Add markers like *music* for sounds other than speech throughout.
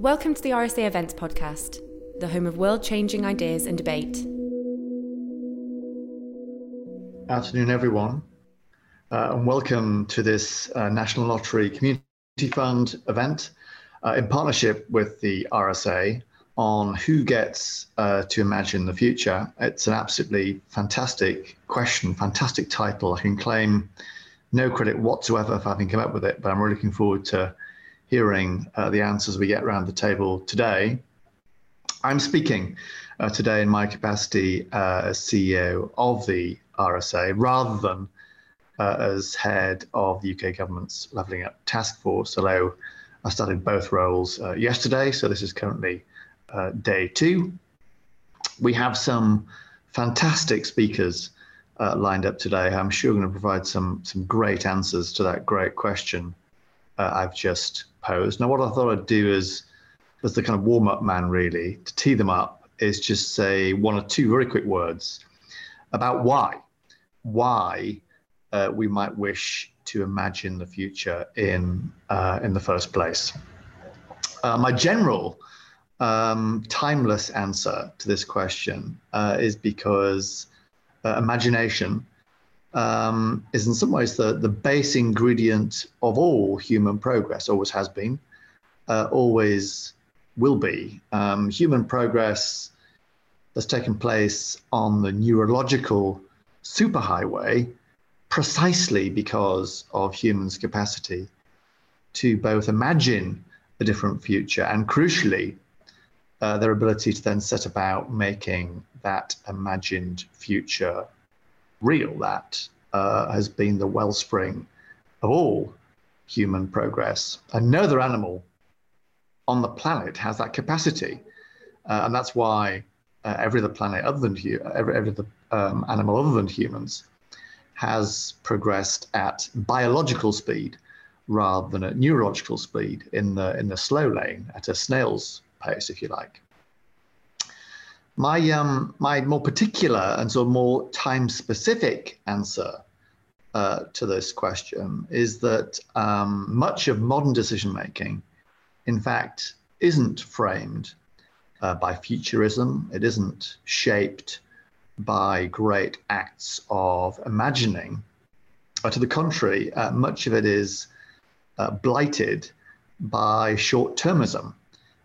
Welcome to the RSA Events Podcast, the home of world changing ideas and debate. Afternoon, everyone, uh, and welcome to this uh, National Lottery Community Fund event uh, in partnership with the RSA on who gets uh, to imagine the future. It's an absolutely fantastic question, fantastic title. I can claim no credit whatsoever for having come up with it, but I'm really looking forward to hearing uh, the answers we get around the table today. I'm speaking uh, today in my capacity uh, as CEO of the RSA rather than uh, as head of the UK government's Levelling Up Task Force, although I started both roles uh, yesterday, so this is currently uh, day two. We have some fantastic speakers lined up today. I'm sure going to provide some some great answers to that great question I've just posed. Now, what I thought I'd do is, as the kind of warm up man, really, to tee them up, is just say one or two very quick words about why, why uh, we might wish to imagine the future in uh, in the first place. Uh, my general um, timeless answer to this question uh, is because uh, imagination um, is in some ways the, the base ingredient of all human progress, always has been, uh, always will be. Um, human progress has taken place on the neurological superhighway precisely because of humans' capacity to both imagine a different future and, crucially, uh, their ability to then set about making that imagined future real. That uh, has been the wellspring of all human progress. And no other animal on the planet has that capacity. Uh, and that's why uh, every other planet other than every, every other um, animal other than humans has progressed at biological speed rather than at neurological speed in the in the slow lane at a snail's pace, if you like. My, um, my more particular and of more time specific answer uh, to this question is that um, much of modern decision making, in fact, isn't framed uh, by futurism, it isn't shaped by great acts of imagining. Uh, to the contrary, uh, much of it is uh, blighted by short termism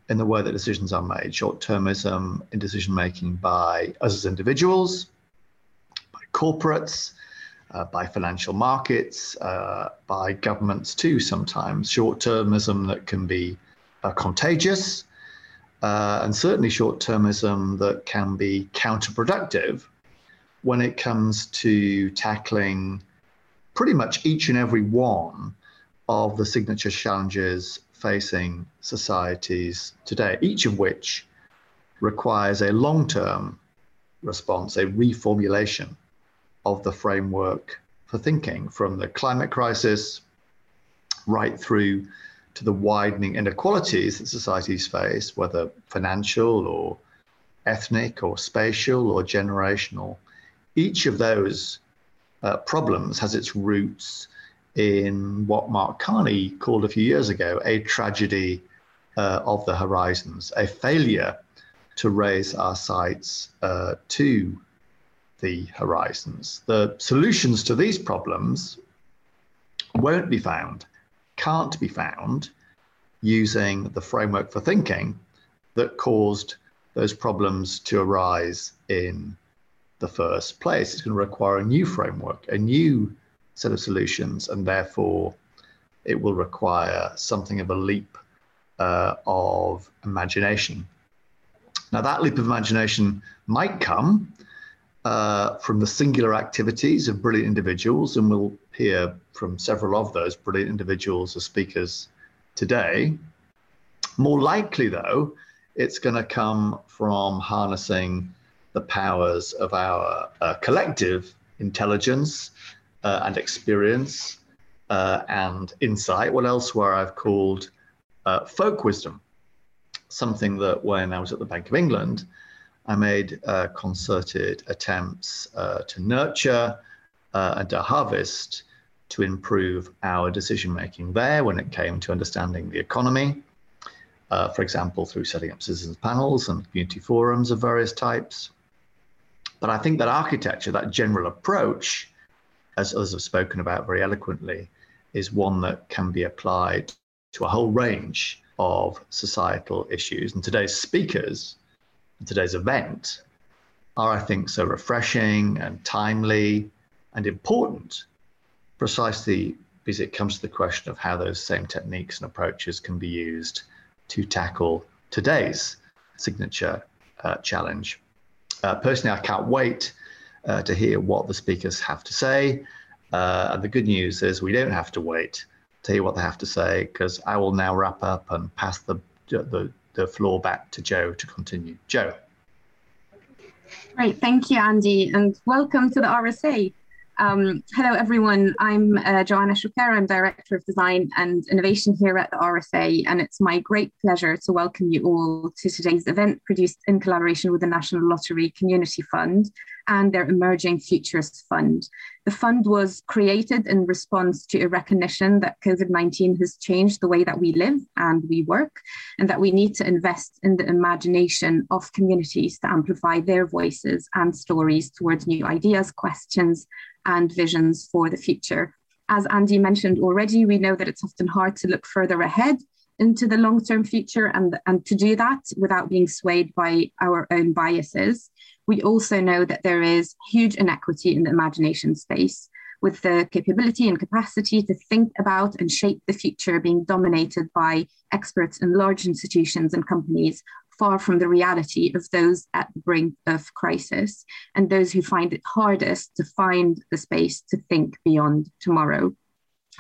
in the way that decisions are made, short termism in decision making by us as individuals, by corporates, uh, by financial markets, uh, by governments too, sometimes. Short termism that can be uh, contagious, uh, and certainly short termism that can be counterproductive when it comes to tackling pretty much each and every one of the signature challenges facing societies today, each of which requires a long term response, a reformulation of the framework for thinking from the climate crisis right through to the widening inequalities that societies face, whether financial or ethnic or spatial or generational. Each of those uh, problems has its roots in what Mark Carney called a few years ago a tragedy uh, of the horizons, a failure to raise our sights uh, to the horizons. The solutions to these problems won't be found, can't be found using the framework for thinking that caused those problems to arise in the first place. It's going to require a new framework, a new set of solutions, and therefore it will require something of a leap uh, of imagination. Now, that leap of imagination might come uh, from the singular activities of brilliant individuals, and we'll hear from several of those brilliant individuals as speakers today. More likely, though, it's going to come from harnessing the powers of our uh, collective intelligence uh, and experience uh, and insight, what elsewhere I've called uh, folk wisdom. Something that when I was at the Bank of England, I made uh, concerted attempts uh, to nurture uh, and to harvest to improve our decision making there when it came to understanding the economy, uh, for example, through setting up citizens panels and community forums of various types. But I think that architecture, that general approach, as others have spoken about very eloquently, is one that can be applied to a whole range of societal issues. And today's speakers, today's event, are, I think, so refreshing and timely and important precisely because it comes to the question of how those same techniques and approaches can be used to tackle today's signature uh, challenge. Uh, personally, I can't wait uh, to hear what the speakers have to say. Uh, and the good news is we don't have to wait to hear what they have to say because I will now wrap up and pass the, the, the floor back to Joe to continue. Joe. Great, thank you, Andy, and welcome to the RSA. Um, hello, everyone. I'm uh, Joanna Choukeir. I'm Director of Design and Innovation here at the RSA, and it's my great pleasure to welcome you all to today's event produced in collaboration with the National Lottery Community Fund and their Emerging Futures Fund. The fund was created in response to a recognition that COVID 19 has changed the way that we live and we work, and that we need to invest in the imagination of communities to amplify their voices and stories towards new ideas, questions, and visions for the future. As Andy mentioned already, we know that it's often hard to look further ahead into the long term future and, and to do that without being swayed by our own biases we also know that there is huge inequity in the imagination space, with the capability and capacity to think about and shape the future being dominated by experts in large institutions and companies, far from the reality of those at the brink of crisis and those who find it hardest to find the space to think beyond tomorrow.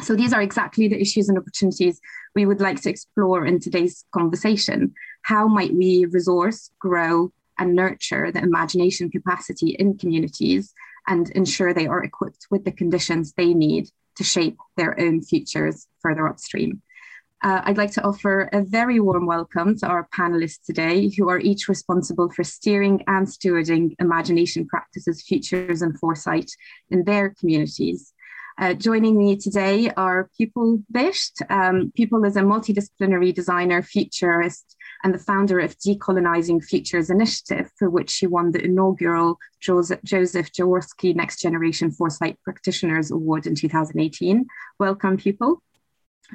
So, these are exactly the issues and opportunities we would like to explore in today's conversation. How might we resource, grow, and nurture the imagination capacity in communities and ensure they are equipped with the conditions they need to shape their own futures further upstream. Uh, I'd like to offer a very warm welcome to our panelists today, who are each responsible for steering and stewarding imagination practices, futures, and foresight in their communities. Uh, joining me today are Pupul Bisht. Um, Pupul is a multidisciplinary designer, futurist, and the founder of Decolonizing Futures Initiative, for which she won the inaugural Joseph, Jaworski Next Generation Foresight Practitioners Award in 2018. Welcome, Pupul.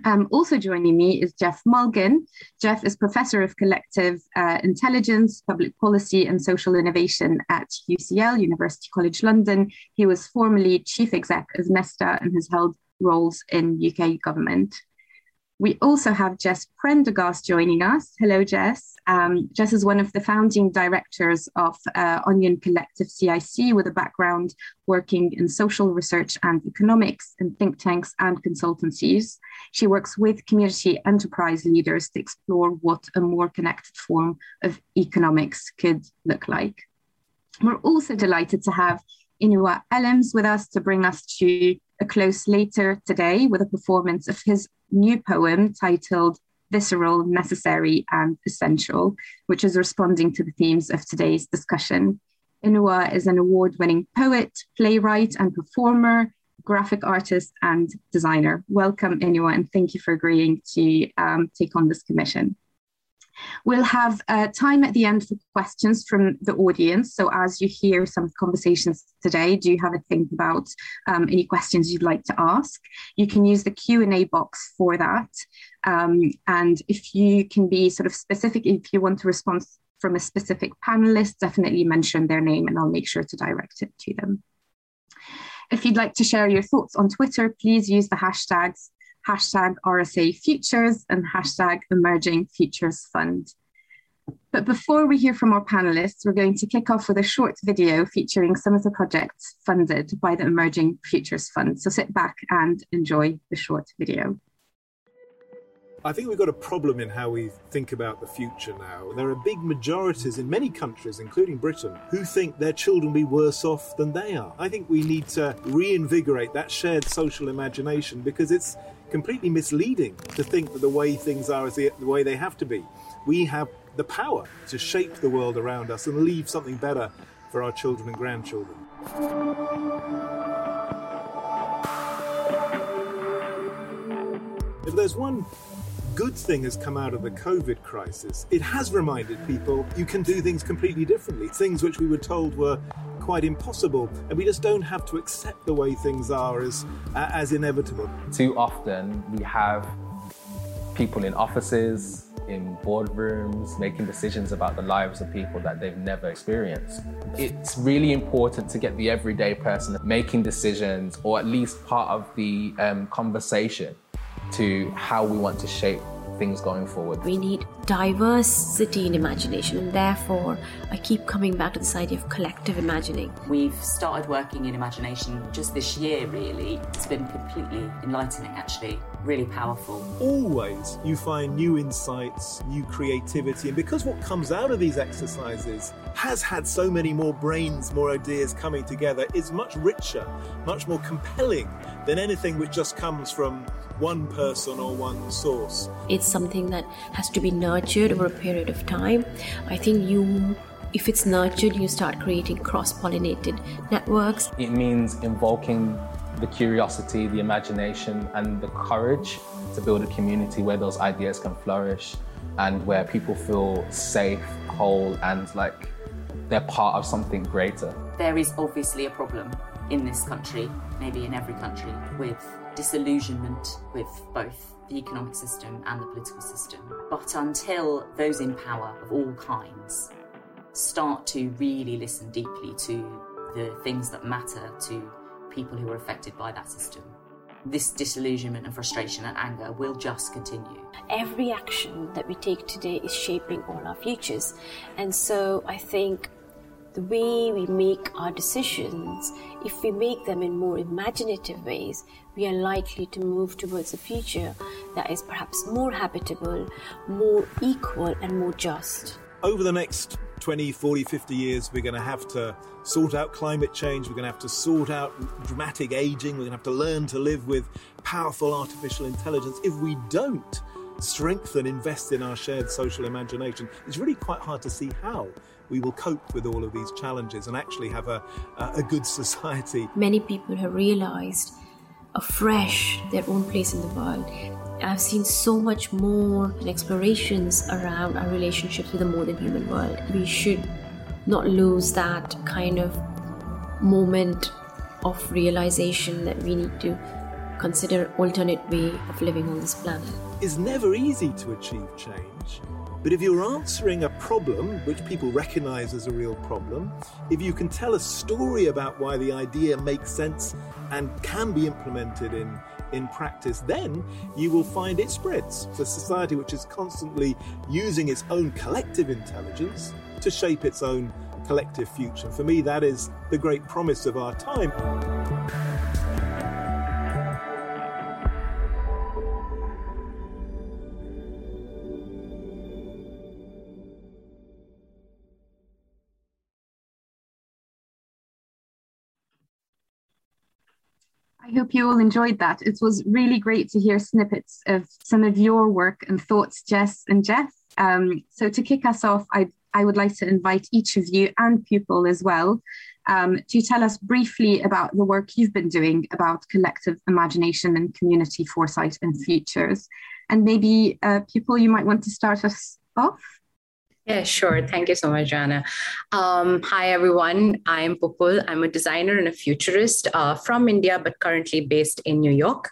Um, also joining me is Geoff Mulgan. Geoff is Professor of Collective uh, Intelligence, Public Policy and Social Innovation at UCL, University College London. He was formerly Chief Exec of Nesta and has held roles in UK government. We also have Jess Prendergast joining us. Hello, Jess. Um, Jess is one of the founding directors of uh, Onion Collective CIC with a background working in social research and economics in think tanks and consultancies. She works with community enterprise leaders to explore what a more connected form of economics could look like. We're also delighted to have Inua Ellams with us to bring us to a close later today with a performance of his new poem titled Visceral, Necessary, and Essential, which is responding to the themes of today's discussion. Inua is an award winning poet, playwright, and performer, graphic artist, and designer. Welcome, Inua, and thank you for agreeing to um, take on this commission. We'll have uh, time at the end for questions from the audience. So as you hear some conversations today, do you have a think about um, any questions you'd like to ask. You can use the Q&A box for that. Um, and if you can be sort of specific, if you want to respond from a specific panelist, definitely mention their name and I'll make sure to direct it to them. If you'd like to share your thoughts on Twitter, please use the hashtags hashtag RSA Futures and hashtag Emerging Futures Fund. But before we hear from our panelists, we're going to kick off with a short video featuring some of the projects funded by the Emerging Futures Fund. So sit back and enjoy the short video. I think we've got a problem in how we think about the future now. There are big majorities in many countries, including Britain, who think their children will be worse off than they are. I think we need to reinvigorate that shared social imagination because it's completely misleading to think that the way things are is the, the way they have to be. We have the power to shape the world around us and leave something better for our children and grandchildren. If there's one good thing has come out of the COVID crisis. It has reminded people you can do things completely differently, things which we were told were quite impossible, and we just don't have to accept the way things are as uh, as inevitable. Too often we have people in offices, in boardrooms, making decisions about the lives of people that they've never experienced. It's really important to get the everyday person making decisions, or at least part of the um, conversation to how we want to shape things going forward. We need diversity in imagination, and therefore, I keep coming back to this idea of collective imagining. We've started working in imagination just this year, really. It's been completely enlightening, actually, really powerful. Always you find new insights, new creativity, and because what comes out of these exercises has had so many more brains, more ideas coming together, is much richer, much more compelling than anything which just comes from one person or one source. It's something that has to be nurtured over a period of time. I think you if it's nurtured, you start creating cross pollinated networks. It means invoking the curiosity, the imagination, and the courage to build a community where those ideas can flourish and where people feel safe, whole, and like they're part of something greater. There is obviously a problem in this country, maybe in every country, with disillusionment with both the economic system and the political system. But until those in power of all kinds start to really listen deeply to the things that matter to people who are affected by that system, this disillusionment and frustration and anger will just continue. Every action that we take today is shaping all our futures. And so I think the way we make our decisions, if we make them in more imaginative ways, we are likely to move towards a future that is perhaps more habitable, more equal, and more just. Over the next 20, 40, 50 years, we're going to have to sort out climate change, we're going to have to sort out dramatic aging, we're going to have to learn to live with powerful artificial intelligence. If we don't strengthen, invest in our shared social imagination, it's really quite hard to see how we will cope with all of these challenges and actually have a, a good society. Many people have realized afresh their own place in the world. I've seen so much more explorations around our relationships with the more than human world. We should not lose that kind of moment of realization that we need to consider alternate way of living on this planet. It's never easy to achieve change. But if you're answering a problem, which people recognize as a real problem, if you can tell a story about why the idea makes sense and can be implemented in, in practice, then you will find it spreads. A society which is constantly using its own collective intelligence to shape its own collective future. For me, that is the great promise of our time. I hope you all enjoyed that. It was really great to hear snippets of some of your work and thoughts, Jess and Geoff. Um, so to kick us off, I, I would like to invite each of you and Pupul as well um, to tell us briefly about the work you've been doing about collective imagination and community foresight and futures. And maybe, uh, Pupul, you might want to start us off. Yeah, sure. Thank you so much, Jana. Um, hi, everyone. I'm Pupul. I'm a designer and a futurist uh, from India, but currently based in New York.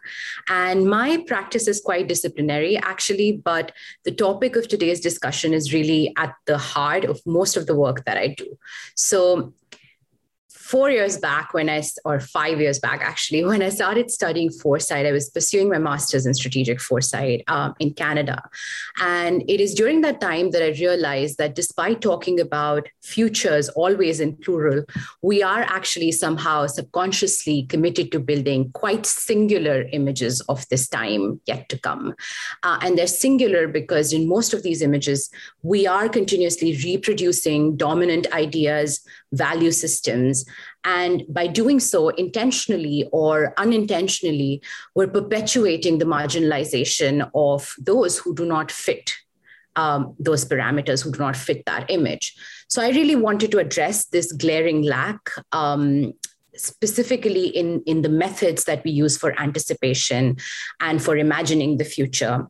And my practice is quite disciplinary, actually, but the topic of today's discussion is really at the heart of most of the work that I do. So four years back when i or five years back actually *laughs* when i started studying foresight i was pursuing my master's in strategic foresight um, in canada. And it is during that time that i realized that despite talking about futures always in plural we are actually somehow subconsciously committed to building quite singular images of this time yet to come. Uh, and they're singular because in most of these images we are continuously reproducing dominant ideas value systems and by doing so, intentionally or unintentionally, we're perpetuating the marginalization of those who do not fit um, those parameters, who do not fit that image. So I really wanted to address this glaring lack. Um, specifically in, in the methods that we use for anticipation and for imagining the future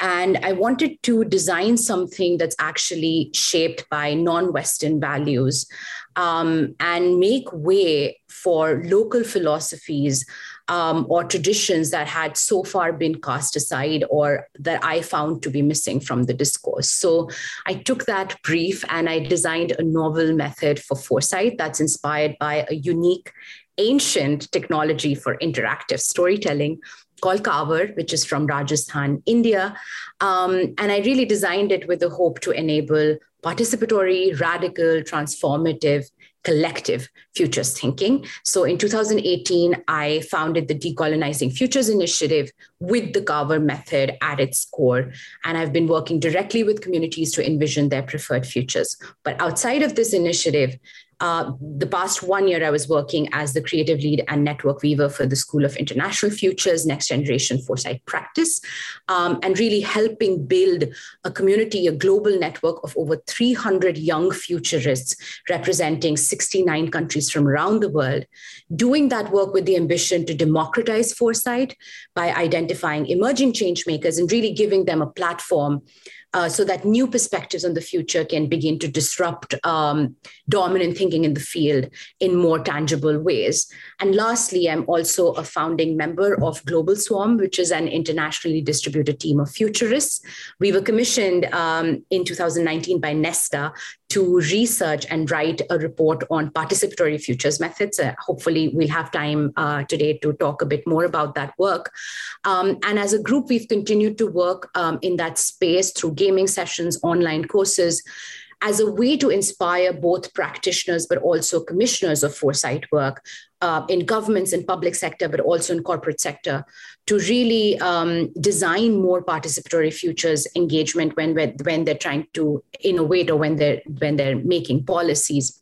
And I wanted to design something that's actually shaped by non Western values um, and make way for local philosophies um, or traditions that had so far been cast aside or that I found to be missing from the discourse. So I took that brief and I designed a novel method for foresight that's inspired by a unique ancient technology for interactive storytelling called Kaavad, which is from Rajasthan, India. Um, and I really designed it with the hope to enable participatory, radical, transformative collective futures thinking. So in 2018, I founded the Decolonizing Futures Initiative with the Kaavad method at its core. And I've been working directly with communities to envision their preferred futures. But outside of this initiative, uh, the past one year, I was working as the creative lead and network weaver for the School of International Futures, Next Generation Foresight Practice, um, and really helping build a community, a global network of over 300 young futurists representing 69 countries from around the world, doing that work with the ambition to democratize foresight by identifying emerging change makers and really giving them a platform uh, so that new perspectives on the future can begin to disrupt um, dominant thinking in the field in more tangible ways. And lastly, I'm also a founding member of Global Swarm, which is an internationally distributed team of futurists. We were commissioned um, in 2019 by Nesta to research and write a report on participatory futures methods. Uh, hopefully, we'll have time uh, today to talk a bit more about that work. Um, and as a group, we've continued to work um, in that space through gaming sessions, online courses, as a way to inspire both practitioners but also commissioners of foresight work uh, in governments and public sector, but also in corporate sector, to really um, design more participatory futures engagement when, when they're trying to innovate or when they're when they're making policies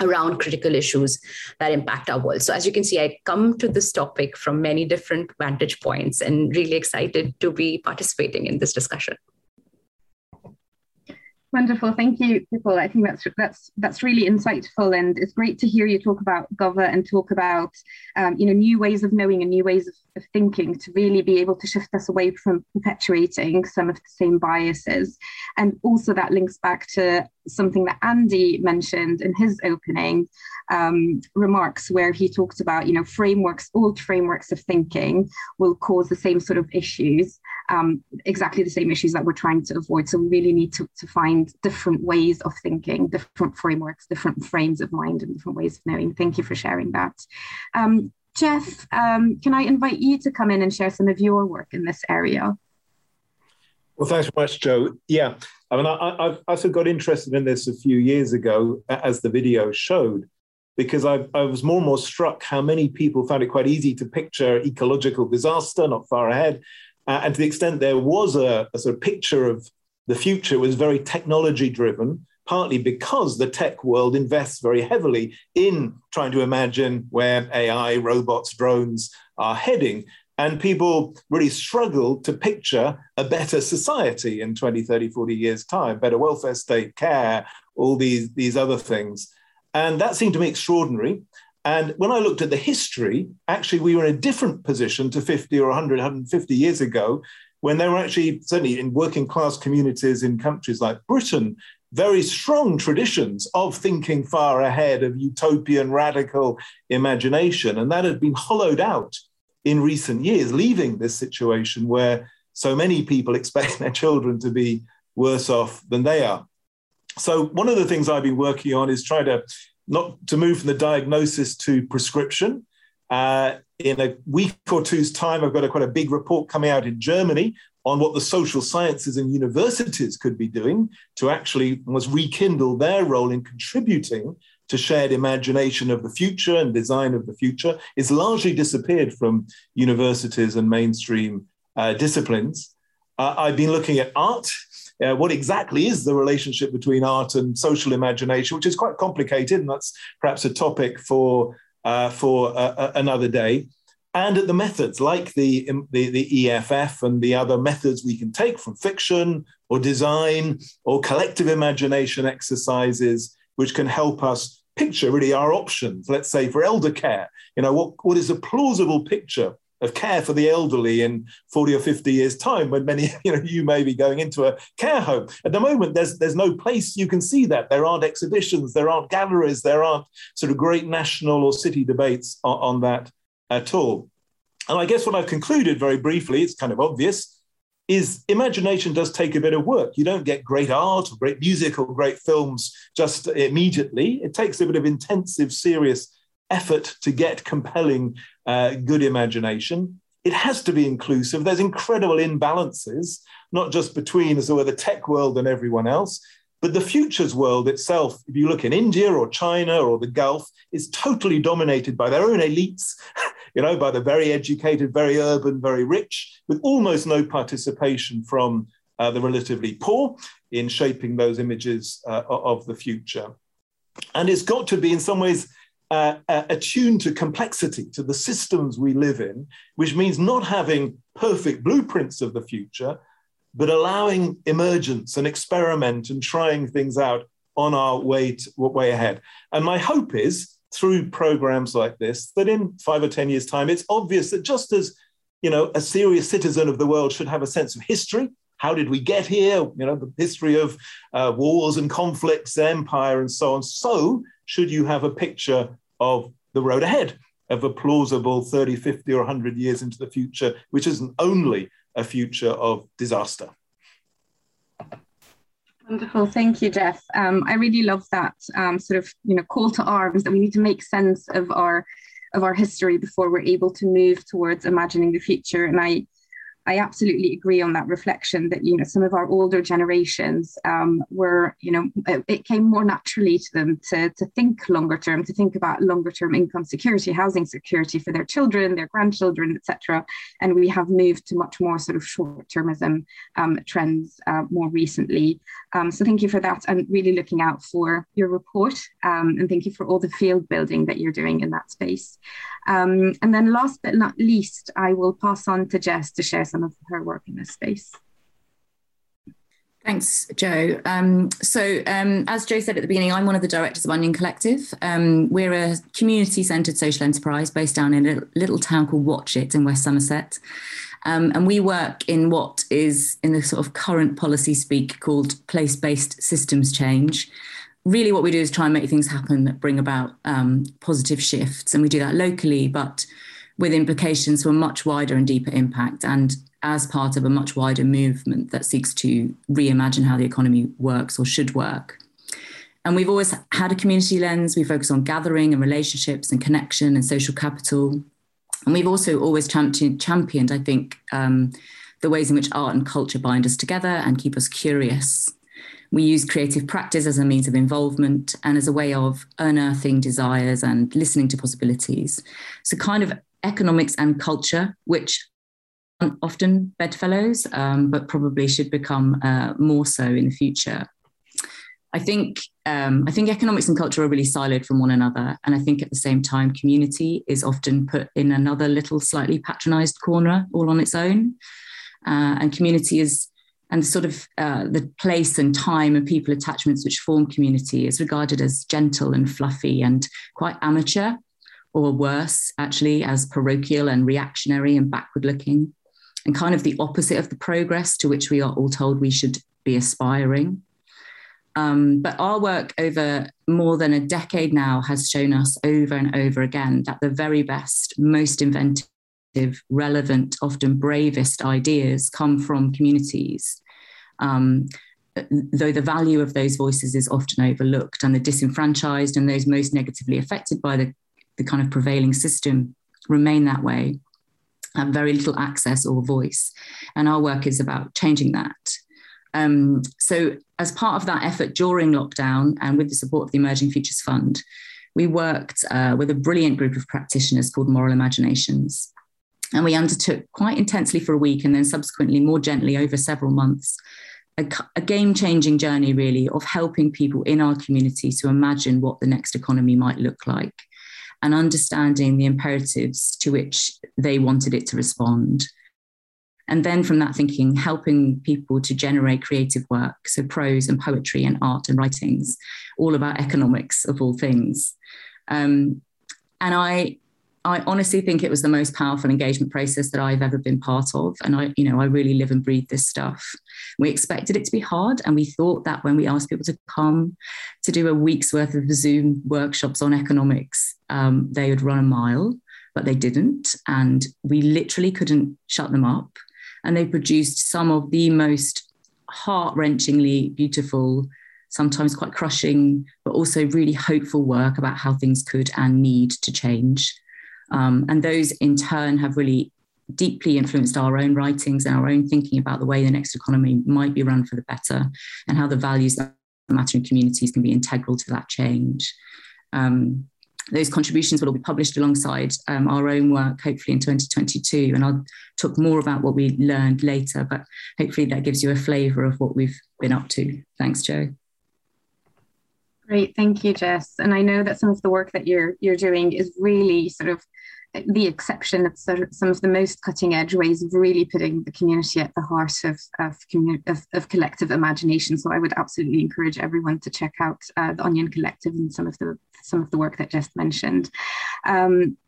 around critical issues that impact our world. So as you can see, I come to this topic from many different vantage points and really excited to be participating in this discussion. Wonderful, thank you, Pupul. I think that's that's that's really insightful, and it's great to hear you talk about Gova and talk about um, you know new ways of knowing and new ways of, of, thinking to really be able to shift us away from perpetuating some of the same biases, and also that links back to something that Andy mentioned in his opening um, remarks, where he talked about you know frameworks, old frameworks of thinking will cause the same sort of issues um, exactly the same issues that we're trying to avoid. So we really need to, to find different ways of thinking, different frameworks, different frames of mind, and different ways of knowing. Thank you for sharing that. Um, Geoff, um, can I invite you to come in and share some of your work in this area? Well, thanks very much, Joe. Yeah, I mean, I, I, I got interested in this a few years ago, as the video showed, because I, I, was more and more struck how many people found it quite easy to picture ecological disaster not far ahead, uh, and to the extent there was a, a sort of picture of the future was very technology driven, partly because the tech world invests very heavily in trying to imagine where AI, robots, drones are heading. And people really struggle to picture a better society in 20, 30, 40 years' time, better welfare state, care, all these, these other things. And that seemed to me extraordinary. And when I looked at the history, actually, we were in a different position to 50 or 100, 150 years ago, when there were actually, certainly in working class communities in countries like Britain, very strong traditions of thinking far ahead, of utopian radical imagination. And that had been hollowed out in recent years, leaving this situation where so many people *laughs* expect their children to be worse off than they are. So, one of the things I've been working on is trying to not to move from the diagnosis to prescription. Uh, in a week or two's time, I've got a quite a big report coming out in Germany on what the social sciences and universities could be doing to actually almost rekindle their role in contributing to shared imagination of the future and design of the future. It's largely disappeared from universities and mainstream uh, disciplines. Uh, I've been looking at art uh, what exactly is the relationship between art and social imagination, which is quite complicated, and that's perhaps a topic for uh, for uh, uh another day. And at the methods, like the, the, the EFF and the other methods we can take from fiction or design or collective imagination exercises, which can help us picture really our options. Let's say for elder care, you know, what, what is a plausible picture of care for the elderly in 40 or 50 years time when many *laughs* you know you may be going into a care home at the moment there's there's no place you can see that there aren't exhibitions there aren't galleries there aren't sort of great national or city debates on, on that at all and i guess what i've concluded very briefly it's kind of obvious is imagination does take a bit of work. You don't get great art or great music or great films just immediately. It takes a bit of intensive, serious effort to get compelling, uh, good imagination. It has to be inclusive. There's incredible imbalances, not just between as it were, the tech world and everyone else, but the futures world itself, if you look in India or China or the Gulf, is totally dominated by their own elites, *laughs* you know, by the very educated, very urban, very rich, with almost no participation from uh, the relatively poor in shaping those images uh, of the future. And it's got to be, in some ways, uh, uh, attuned to complexity, to the systems we live in, which means not having perfect blueprints of the future, but allowing emergence and experiment and trying things out on our way, to, way ahead. And my hope is through programs like this that in five or 10 years' time, it's obvious that just as you know, a serious citizen of the world should have a sense of history. How did we get here? You know, the history of uh, wars and conflicts, empire, and so on. So should you have a picture of the road ahead, of a plausible 30, 50, or 100 years into the future, which isn't only a future of disaster. Wonderful, thank you, Geoff. Um, I really love that um, sort of you know call to arms that we need to make sense of our of our history before we're able to move towards imagining the future. And I I absolutely agree on that reflection that you know some of our older generations um, were you know it, it, came more naturally to them to, to think longer term, to think about longer term income security, housing security for their children, their grandchildren, etc. And we have moved to much more sort of short termism um, trends uh, more recently. Um, so thank you for that, and really looking out for your report, um, and thank you for all the field building that you're doing in that space. Um, and then last but not least, I will pass on to Jess to share some of her work in this space. Thanks, Joe. Um, so, um, as Joe said at the beginning, I'm one of the directors of Onion Collective. Um, we're a community centred social enterprise based down in a little town called Watchet in West Somerset. Um, and we work in what is, in the sort of current policy speak, called place based systems change really what we do is try and make things happen that bring about um, positive shifts. And we do that locally, but with implications for a much wider and deeper impact and as part of a much wider movement that seeks to reimagine how the economy works or should work. And we've always had a community lens. We focus on gathering and relationships and connection and social capital. And we've also always championed, I think, um, the ways in which art and culture bind us together and keep us curious we use creative practice as a means of involvement and as a way of unearthing desires and listening to possibilities. So, kind of economics and culture, which aren't often bedfellows, um, but probably should become uh, more so in the future. I think um, I think economics and culture are really siloed from one another, and I think at the same time, community is often put in another little slightly patronised corner all on its own, uh, and community is and sort of uh, the place and time and people attachments which form community is regarded as gentle and fluffy and quite amateur, or worse, actually, as parochial and reactionary and backward looking, and kind of the opposite of the progress to which we are all told we should be aspiring. Um, but our work over more than a decade now has shown us over and over again that the very best, most inventive, relevant, often bravest ideas come from communities. Um, though the value of those voices is often overlooked, and the disenfranchised and those most negatively affected by the, the kind of prevailing system remain that way, have very little access or voice. And our work is about changing that. Um, so, as part of that effort during lockdown and with the support of the Emerging Futures Fund, we worked uh, with a brilliant group of practitioners called Moral Imaginations. And we undertook quite intensely for a week and then subsequently more gently over several months a, a game changing journey, really, of helping people in our community to imagine what the next economy might look like and understanding the imperatives to which they wanted it to respond. And then from that thinking, helping people to generate creative work, so prose and poetry and art and writings, all about economics of all things. Um, and I I honestly think it was the most powerful engagement process that I've ever been part of. And I, you know, I really live and breathe this stuff. We expected it to be hard. And we thought that when we asked people to come to do a week's worth of Zoom workshops on economics, um, they would run a mile, but they didn't. And we literally couldn't shut them up. And they produced some of the most heart wrenchingly beautiful, sometimes quite crushing, but also really hopeful work about how things could and need to change. Um, and those in turn have really deeply influenced our own writings and our own thinking about the way the next economy might be run for the better and how the values that matter in communities can be integral to that change. Um, those contributions will all be published alongside um, our own work, hopefully in 2022. And I'll talk more about what we learned later, but hopefully that gives you a flavour of what we've been up to. Thanks, Jo. Great, thank you, Jess. And I know that some of the work that you're you're doing is really sort of the exception of some of the most cutting edge ways of really putting the community at the heart of of, of, of collective imagination. So I would absolutely encourage everyone to check out uh, the Onion Collective and some of the some of the work that Jess mentioned. Um,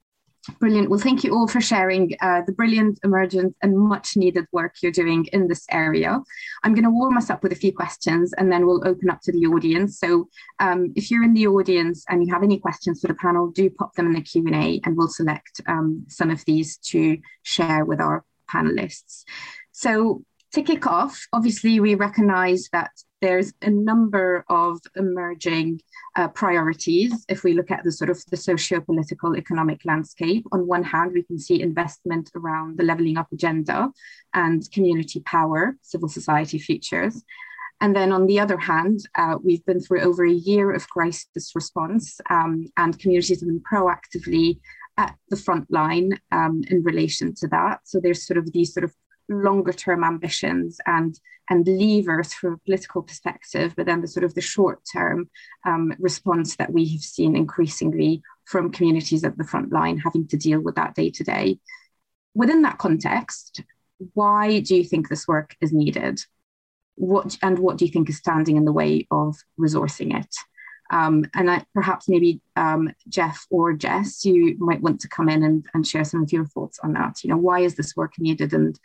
Brilliant. Well, thank you all for sharing uh, the brilliant, emergent, and much needed work you're doing in this area. I'm going to warm us up with a few questions and then we'll open up to the audience. So um, if you're in the audience and you have any questions for the panel, do pop them in the Q&A and we'll select um, some of these to share with our panelists. So to kick off, obviously we recognize that there's a number of emerging uh, priorities. If we look at the sort of the socio-political economic landscape, on one hand, we can see investment around the levelling up agenda and community power, civil society futures. And then on the other hand, uh, we've been through over a year of crisis response um, and communities have been proactively at the front line um, in relation to that. So there's sort of these sort of longer term ambitions and and levers from a political perspective, but then the sort of the short term um, response that we have seen increasingly from communities at the front line having to deal with that day to day. Within that context, why do you think this work is needed? What and what do you think is standing in the way of resourcing it? Um, and I, perhaps maybe um, Geoff or Jess, you might want to come in and, and share some of your thoughts on that. You know, why is this work needed, and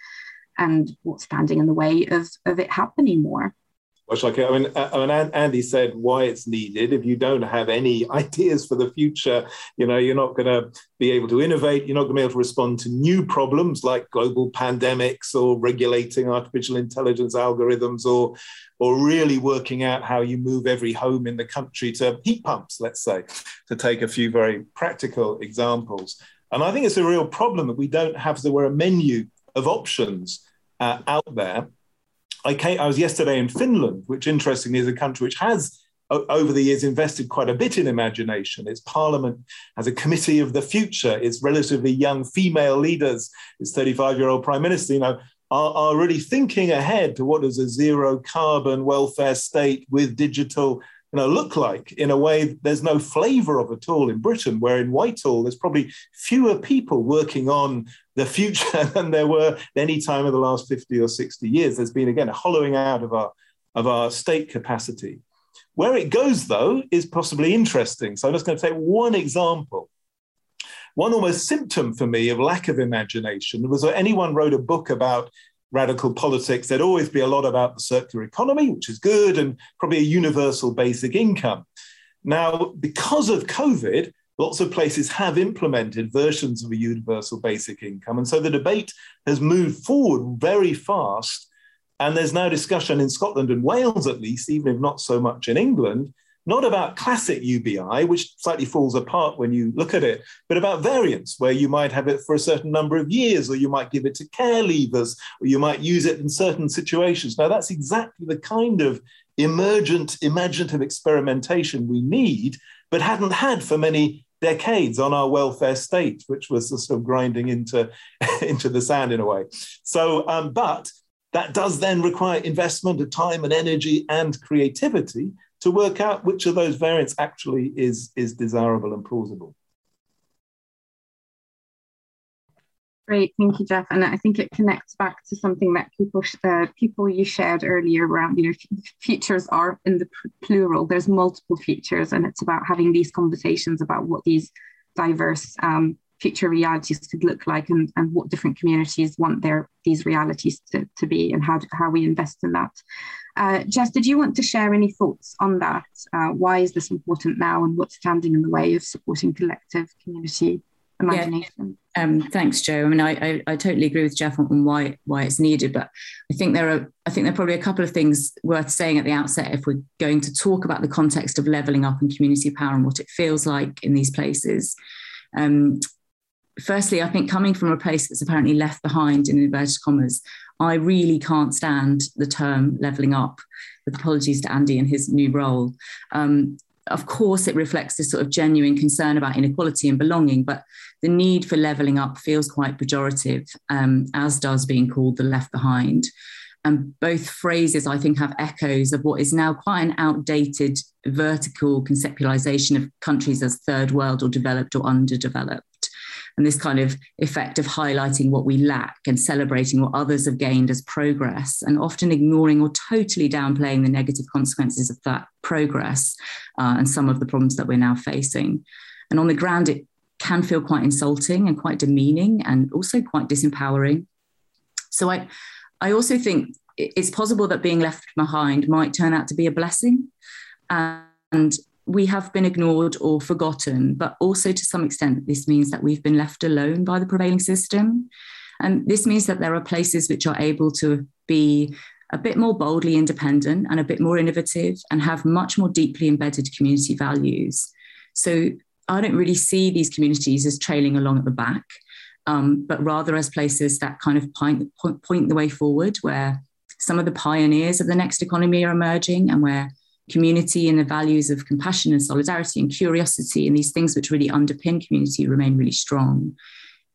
and what's standing in the way of, of it happening more. Much like I mean, uh, I mean, Andy said why it's needed. If you don't have any *laughs* ideas for the future, you know, you're not going to be able to innovate. You're not going to be able to respond to new problems like global pandemics or regulating artificial intelligence algorithms or, or really working out how you move every home in the country to heat pumps. Let's say, to take a few very practical examples. And I think it's a real problem that we don't have. There were a menu of options uh, out there. I, came, I was yesterday in Finland, which interestingly is a country which has over the years invested quite a bit in imagination. Its parliament has a committee of the future. Its relatively young female leaders, its 35 year old prime minister, you know, are, are really thinking ahead to what is a zero carbon welfare state with digital you know, look like in a way there's no flavor of at all in Britain, where in Whitehall there's probably fewer people working on the future *laughs* than there were any time in the last 50 or 60 years. There's been again a hollowing out of our of our state capacity. Where it goes, though, is possibly interesting. So I'm just going to take one example. One almost symptom for me of lack of imagination was that anyone wrote a book about radical politics, there'd always be a lot about the circular economy, which is good, and probably a universal basic income. Now, because of COVID, lots of places have implemented versions of a universal basic income. And so the debate has moved forward very fast. And there's now discussion in Scotland and Wales, at least, even if not so much in England, not about classic UBI, which slightly falls apart when you look at it, but about variants, where you might have it for a certain number of years, or you might give it to care leavers, or you might use it in certain situations. Now, that's exactly the kind of emergent, imaginative experimentation we need, but hadn't had for many decades on our welfare state, which was sort of grinding into, *laughs* into the sand in a way. So, um, but that does then require investment of time and energy and creativity to work out which of those variants actually is, is desirable and plausible. Great, thank you, Geoff. And I think it connects back to something that Pupul uh, Pupul you shared earlier around, you know, features are in the plural. There's multiple features, and it's about having these conversations about what these diverse um, future realities could look like and, and what different communities want their these realities to, to be and how, how we invest in that. Uh, Jess, did you want to share any thoughts on that? Uh, why is this important now and what's standing in the way of supporting collective community imagination? Yeah. Um, thanks, Joe. I mean, I, I, I, totally agree with Jeff on why why it's needed, but I think there are I think there are probably a couple of things worth saying at the outset if we're going to talk about the context of leveling up and community power and what it feels like in these places. Um, firstly, I think coming from a place that's apparently left behind in inverted commas, I really can't stand the term leveling up, with apologies to Andy and his new role. Um, of course, it reflects this sort of genuine concern about inequality and belonging, but the need for leveling up feels quite pejorative, um, as does being called the left behind. And both phrases, I think, have echoes of what is now quite an outdated vertical conceptualization of countries as third world or developed or underdeveloped and this kind of effect of highlighting what we lack and celebrating what others have gained as progress, and often ignoring or totally downplaying the negative consequences of that progress uh, and some of the problems that we're now facing. And on the ground, it can feel quite insulting and quite demeaning and also quite disempowering. So I, I also think it's possible that being left behind might turn out to be a blessing. And we have been ignored or forgotten, but also to some extent, this means that we've been left alone by the prevailing system. And this means that there are places which are able to be a bit more boldly independent and a bit more innovative and have much more deeply embedded community values. So I don't really see these communities as trailing along at the back, um, but rather as places that kind of point, point, point the way forward, where some of the pioneers of the next economy are emerging and where community and the values of compassion and solidarity and curiosity and these things which really underpin community remain really strong.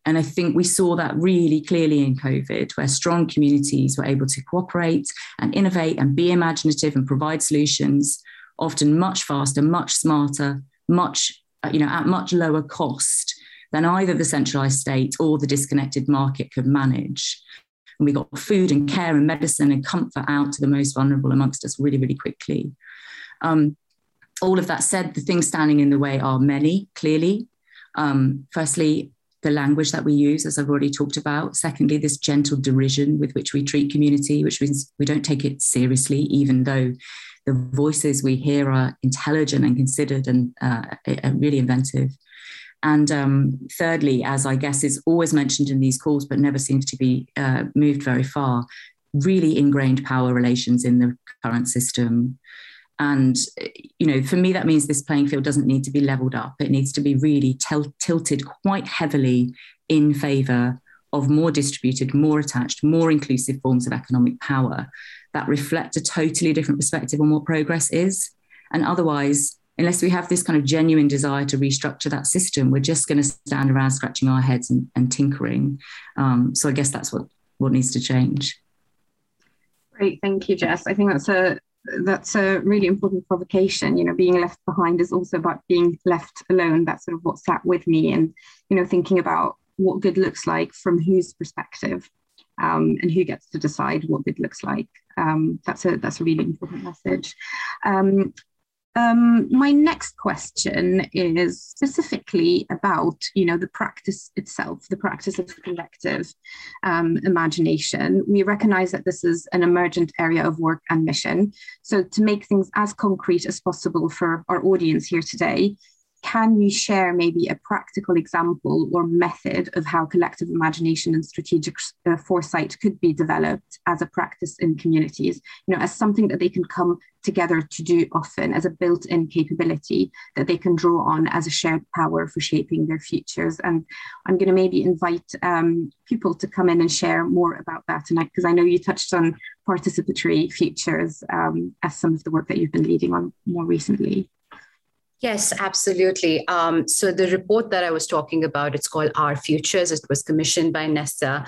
And I think we saw that really clearly in COVID, where strong communities were able to cooperate and innovate and be imaginative and provide solutions, often much faster, much smarter, much, you know, at much lower cost than either the centralized state or the disconnected market could manage. And we got food and care and medicine and comfort out to the most vulnerable amongst us really, really quickly. Um, all of that said, the things standing in the way are many, clearly. Um, firstly, the language that we use, as I've already talked about. Secondly, this gentle derision with which we treat community, which means we don't take it seriously, even though the voices we hear are intelligent and considered and uh, really inventive. And um, thirdly, as I guess is always mentioned in these calls, but never seems to be uh, moved very far, really ingrained power relations in the current system. And, you know, for me, that means this playing field doesn't need to be leveled up. It needs to be really tel- tilted quite heavily in favor of more distributed, more attached, more inclusive forms of economic power that reflect a totally different perspective on what progress is. And otherwise, unless we have this kind of genuine desire to restructure that system, we're just going to stand around scratching our heads and, and tinkering. Um, so I guess that's what, what needs to change. Great, thank you, Jess. I think that's a that's a really important provocation. You know being left behind is also about being left alone. That's sort of what sat with me and you know thinking about what good looks like from whose perspective um, and who gets to decide what good looks like. Um, that's a that's a really important message. Um, um, my next question is specifically about, you know, the practice itself, the practice of collective um, imagination. We recognize that this is an emergent area of work and mission. So to make things as concrete as possible for our audience here today, can you share maybe a practical example or method of how collective imagination and strategic uh, foresight could be developed as a practice in communities? You know as something that they can come together to do often as a built-in capability that they can draw on as a shared power for shaping their futures. And i'm going to maybe invite um, Pupul to come in and share more about that tonight because i know you touched on participatory futures um, as some of the work that you've been leading on more recently Yes, absolutely. Um, so the report that I was talking about, it's called Our Futures. It was commissioned by Nesta,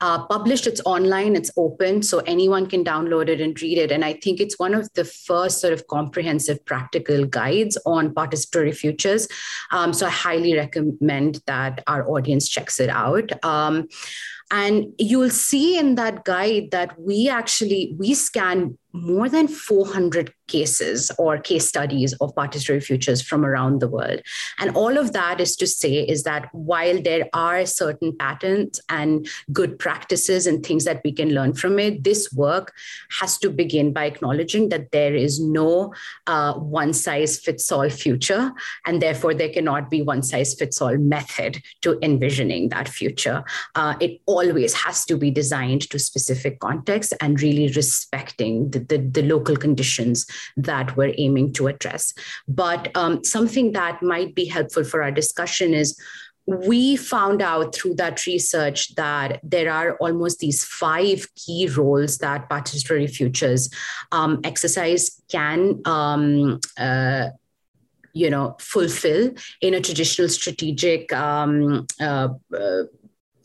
uh, published. It's online. It's open, so anyone can download it and read it. And I think it's one of the first sort of comprehensive practical guides on participatory futures. Um, so I highly recommend that our audience checks it out. Um, and you'll see in that guide that we actually we scan more than 400 cases or case studies of participatory futures from around the world. And all of that is to say is that while there are certain patterns and good practices and things that we can learn from it, this work has to begin by acknowledging that there is no uh, one size fits all future, and therefore there cannot be one size fits all method to envisioning that future. Uh, it always has to be designed to specific context and really respecting the, the, the local conditions that we're aiming to address. But um, something that might be helpful for our discussion is we found out through that research that there are almost these five key roles that participatory futures um, exercise can um, uh, you know fulfill in a traditional strategic um, uh, uh,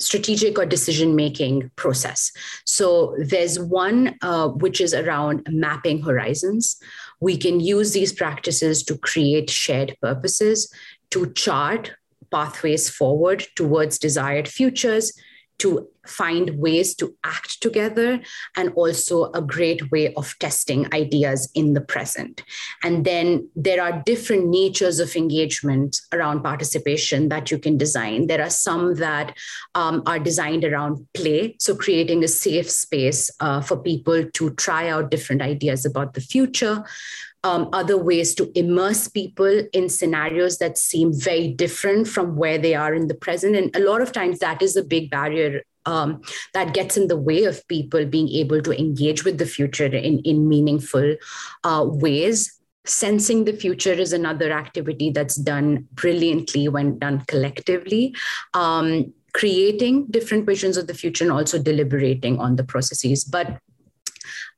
strategic or decision making process. So there's one uh, which is around mapping horizons. We can use these practices to create shared purposes, to chart pathways forward towards desired futures, to find ways to act together and also a great way of testing ideas in the present. And then there are different natures of engagement around participation that you can design. There are some that um, are designed around play, so creating a safe space uh, for people to try out different ideas about the future um, other ways to immerse people in scenarios that seem very different from where they are in the present. And a lot of times that is a big barrier um, that gets in the way of people being able to engage with the future in, in meaningful uh, ways. Sensing the future is another activity that's done brilliantly when done collectively. Um, creating different visions of the future and also deliberating on the processes. But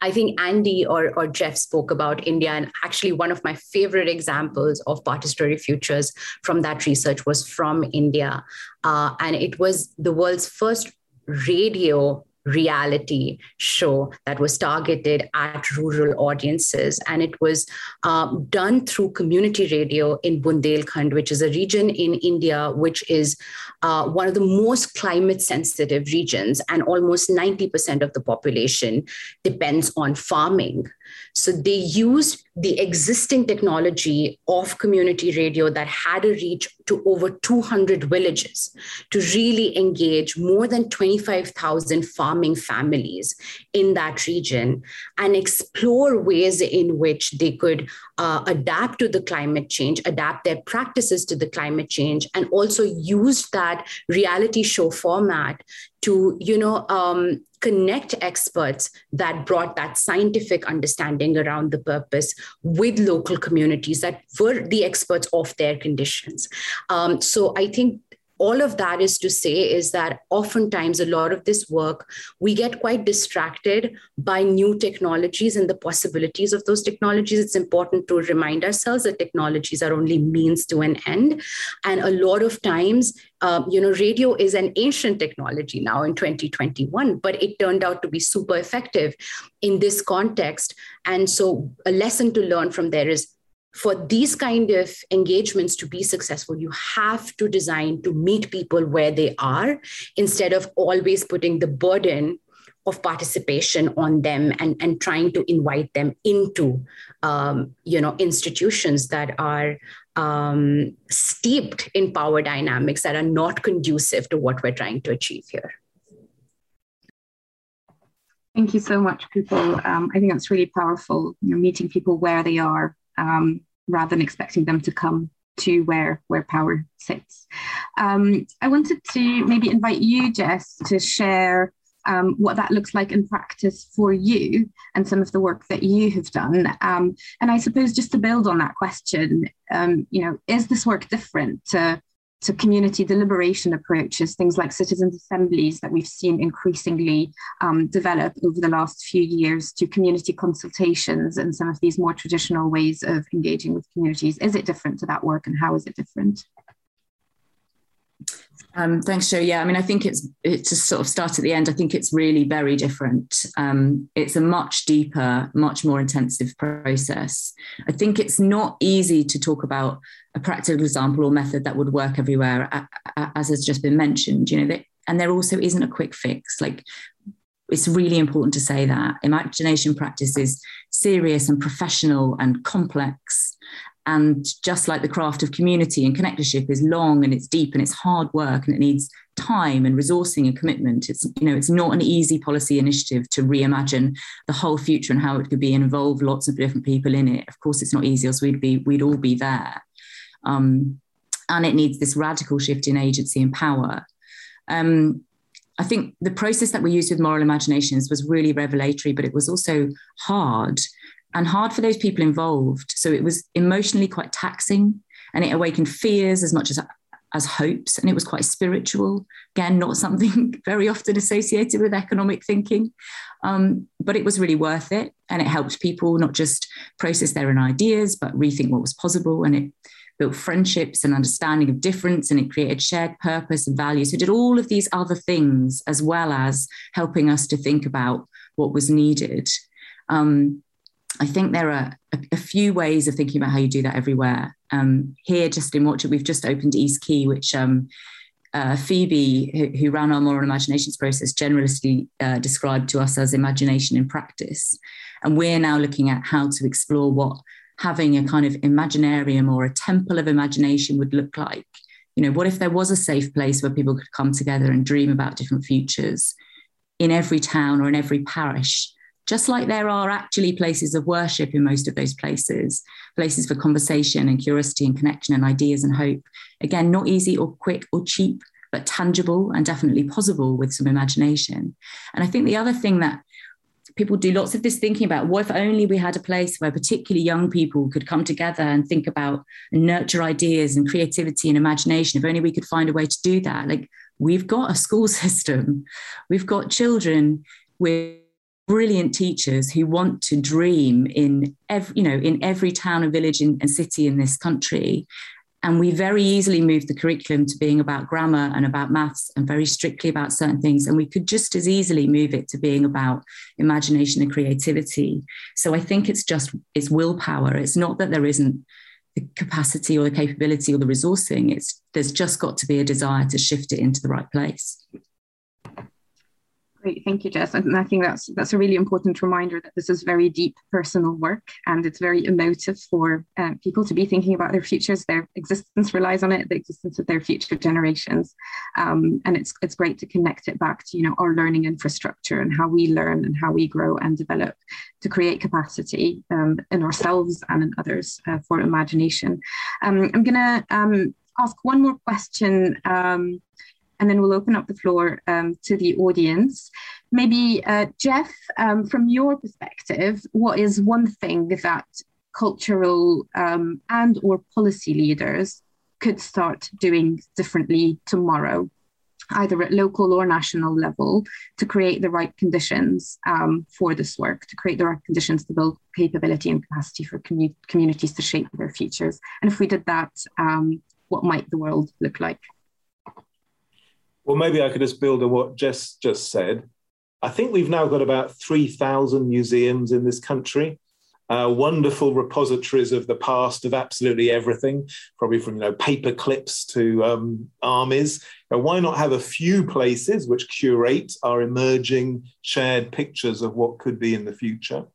I think Andy or, or Geoff spoke about India, and actually, one of my favorite examples of participatory futures from that research was from India. Uh, and it was the world's first radio reality show that was targeted at rural audiences. And it was um, done through community radio in Bundelkhand, which is a region in India which is uh, one of the most climate sensitive regions. And almost 90% of the population depends on farming. So they used the existing technology of community radio that had a reach to over 200 villages to really engage more than 25,000 farming families in that region and explore ways in which they could uh, adapt to the climate change, adapt their practices to the climate change, and also use that reality show format to, you know, um, connect experts that brought that scientific understanding around the purpose with local communities that were the experts of their conditions. Um, so I think all of that is to say is that oftentimes a lot of this work we get quite distracted by new technologies and the possibilities of those technologies. It's important to remind ourselves that technologies are only means to an end. And a lot of times um, you know radio is an ancient technology now in 2021 but it turned out to be super effective in this context. And so a lesson to learn from there is for these kind of engagements to be successful you have to design to meet Pupul where they are instead of always putting the burden of participation on them and, and trying to invite them into um, you know institutions that are um, steeped in power dynamics that are not conducive to what we're trying to achieve here Thank you so much, people. Um, I think that's really powerful. You know, meeting people where they are um, rather than expecting them to come to where where power sits. Um, I wanted to maybe invite you, Jess, to share um, what that looks like in practice for you and some of the work that you have done. Um, and I suppose just to build on that question, um, you know, is this work different to to community deliberation approaches, things like citizens' assemblies that we've seen increasingly um, develop over the last few years, to community consultations and some of these more traditional ways of engaging with communities. Is it different to that work and how is it different? Um, thanks, Jo. Yeah, I mean, I think it's it to sort of start at the end. I think it's really very different. Um, it's a much deeper, much more intensive process. I think it's not easy to talk about a practical example or method that would work everywhere, as has just been mentioned. You know, and there also isn't a quick fix. Like it's really important to say that imagination practice is serious and professional and complex and just like the craft of community and connectorship is long and it's deep and it's hard work and it needs time and resourcing and commitment it's you know it's not an easy policy initiative to reimagine the whole future and how it could be and involve lots of different people in it of course it's not easy else we'd be we'd all be there um, and it needs this radical shift in agency and power um, I think the process that we used with moral imaginations was really revelatory, but it was also hard and hard for those people involved. So it was emotionally quite taxing and it awakened fears as much as as hopes and it was quite spiritual again not something *laughs* very often associated with economic thinking um, but it was really worth it and it helped people not just process their own ideas but rethink what was possible and it built friendships and understanding of difference and it created shared purpose and values so it did all of these other things as well as helping us to think about what was needed um, I think there are a, a, few ways of thinking about how you do that everywhere. Um, here, just in Watchet, we've just opened East Quay, which um, uh, Phoebe, who, who, ran our moral imaginations process, generously uh, described to us as imagination in practice. And we're now looking at how to explore what having a kind of imaginarium or a temple of imagination would look like. You know, what if there was a safe place where people could come together and dream about different futures in every town or in every parish? just like there are actually places of worship in most of those places, places for conversation and curiosity and connection and ideas and hope. Again, not easy or quick or cheap, but tangible and definitely possible with some imagination. And I think the other thing that people do lots of this thinking about what if only we had a place where particularly young people could come together and think about and nurture ideas and creativity and imagination? If only we could find a way to do that. Like we've got a school *laughs* system. We've got children with brilliant teachers who want to dream in every, you know, in every town and village and city in this country. And we very easily moved the curriculum to being about grammar and about maths and very strictly about certain things. And we could just as easily move it to being about imagination and creativity. So I think it's just it's willpower. It's not that there isn't the capacity or the capability or the resourcing. It's there's just got to be a desire to shift it into the right place. Great, thank you, Jess. And I think that's that's a really important reminder that this is very deep personal work, and it's very emotive for uh, people to be thinking about their futures. Their existence relies on it, the existence of their future generations, um, and it's it's great to connect it back to you know our learning infrastructure and how we learn and how we grow and develop to create capacity um, in ourselves and in others uh, for imagination. Um, I'm to um, ask one more question um, and then we'll open up the floor um, to the audience. Maybe, uh, Geoff, um, from your perspective, what is one thing that cultural um, and or policy leaders could start doing differently tomorrow, either at local or national level, to create the right conditions um, for this work, to create the right conditions to build capability and capacity for commu- communities to shape their futures? And if we did that, um, what might the world look like? Well, maybe I could just build on what Jess just said. I think we've now got about 3,000 museums in this country. Uh, wonderful repositories of the past of absolutely everything, probably from you know paper clips to um, armies. Now, why not have a few places which curate our emerging shared pictures of what could be in the future?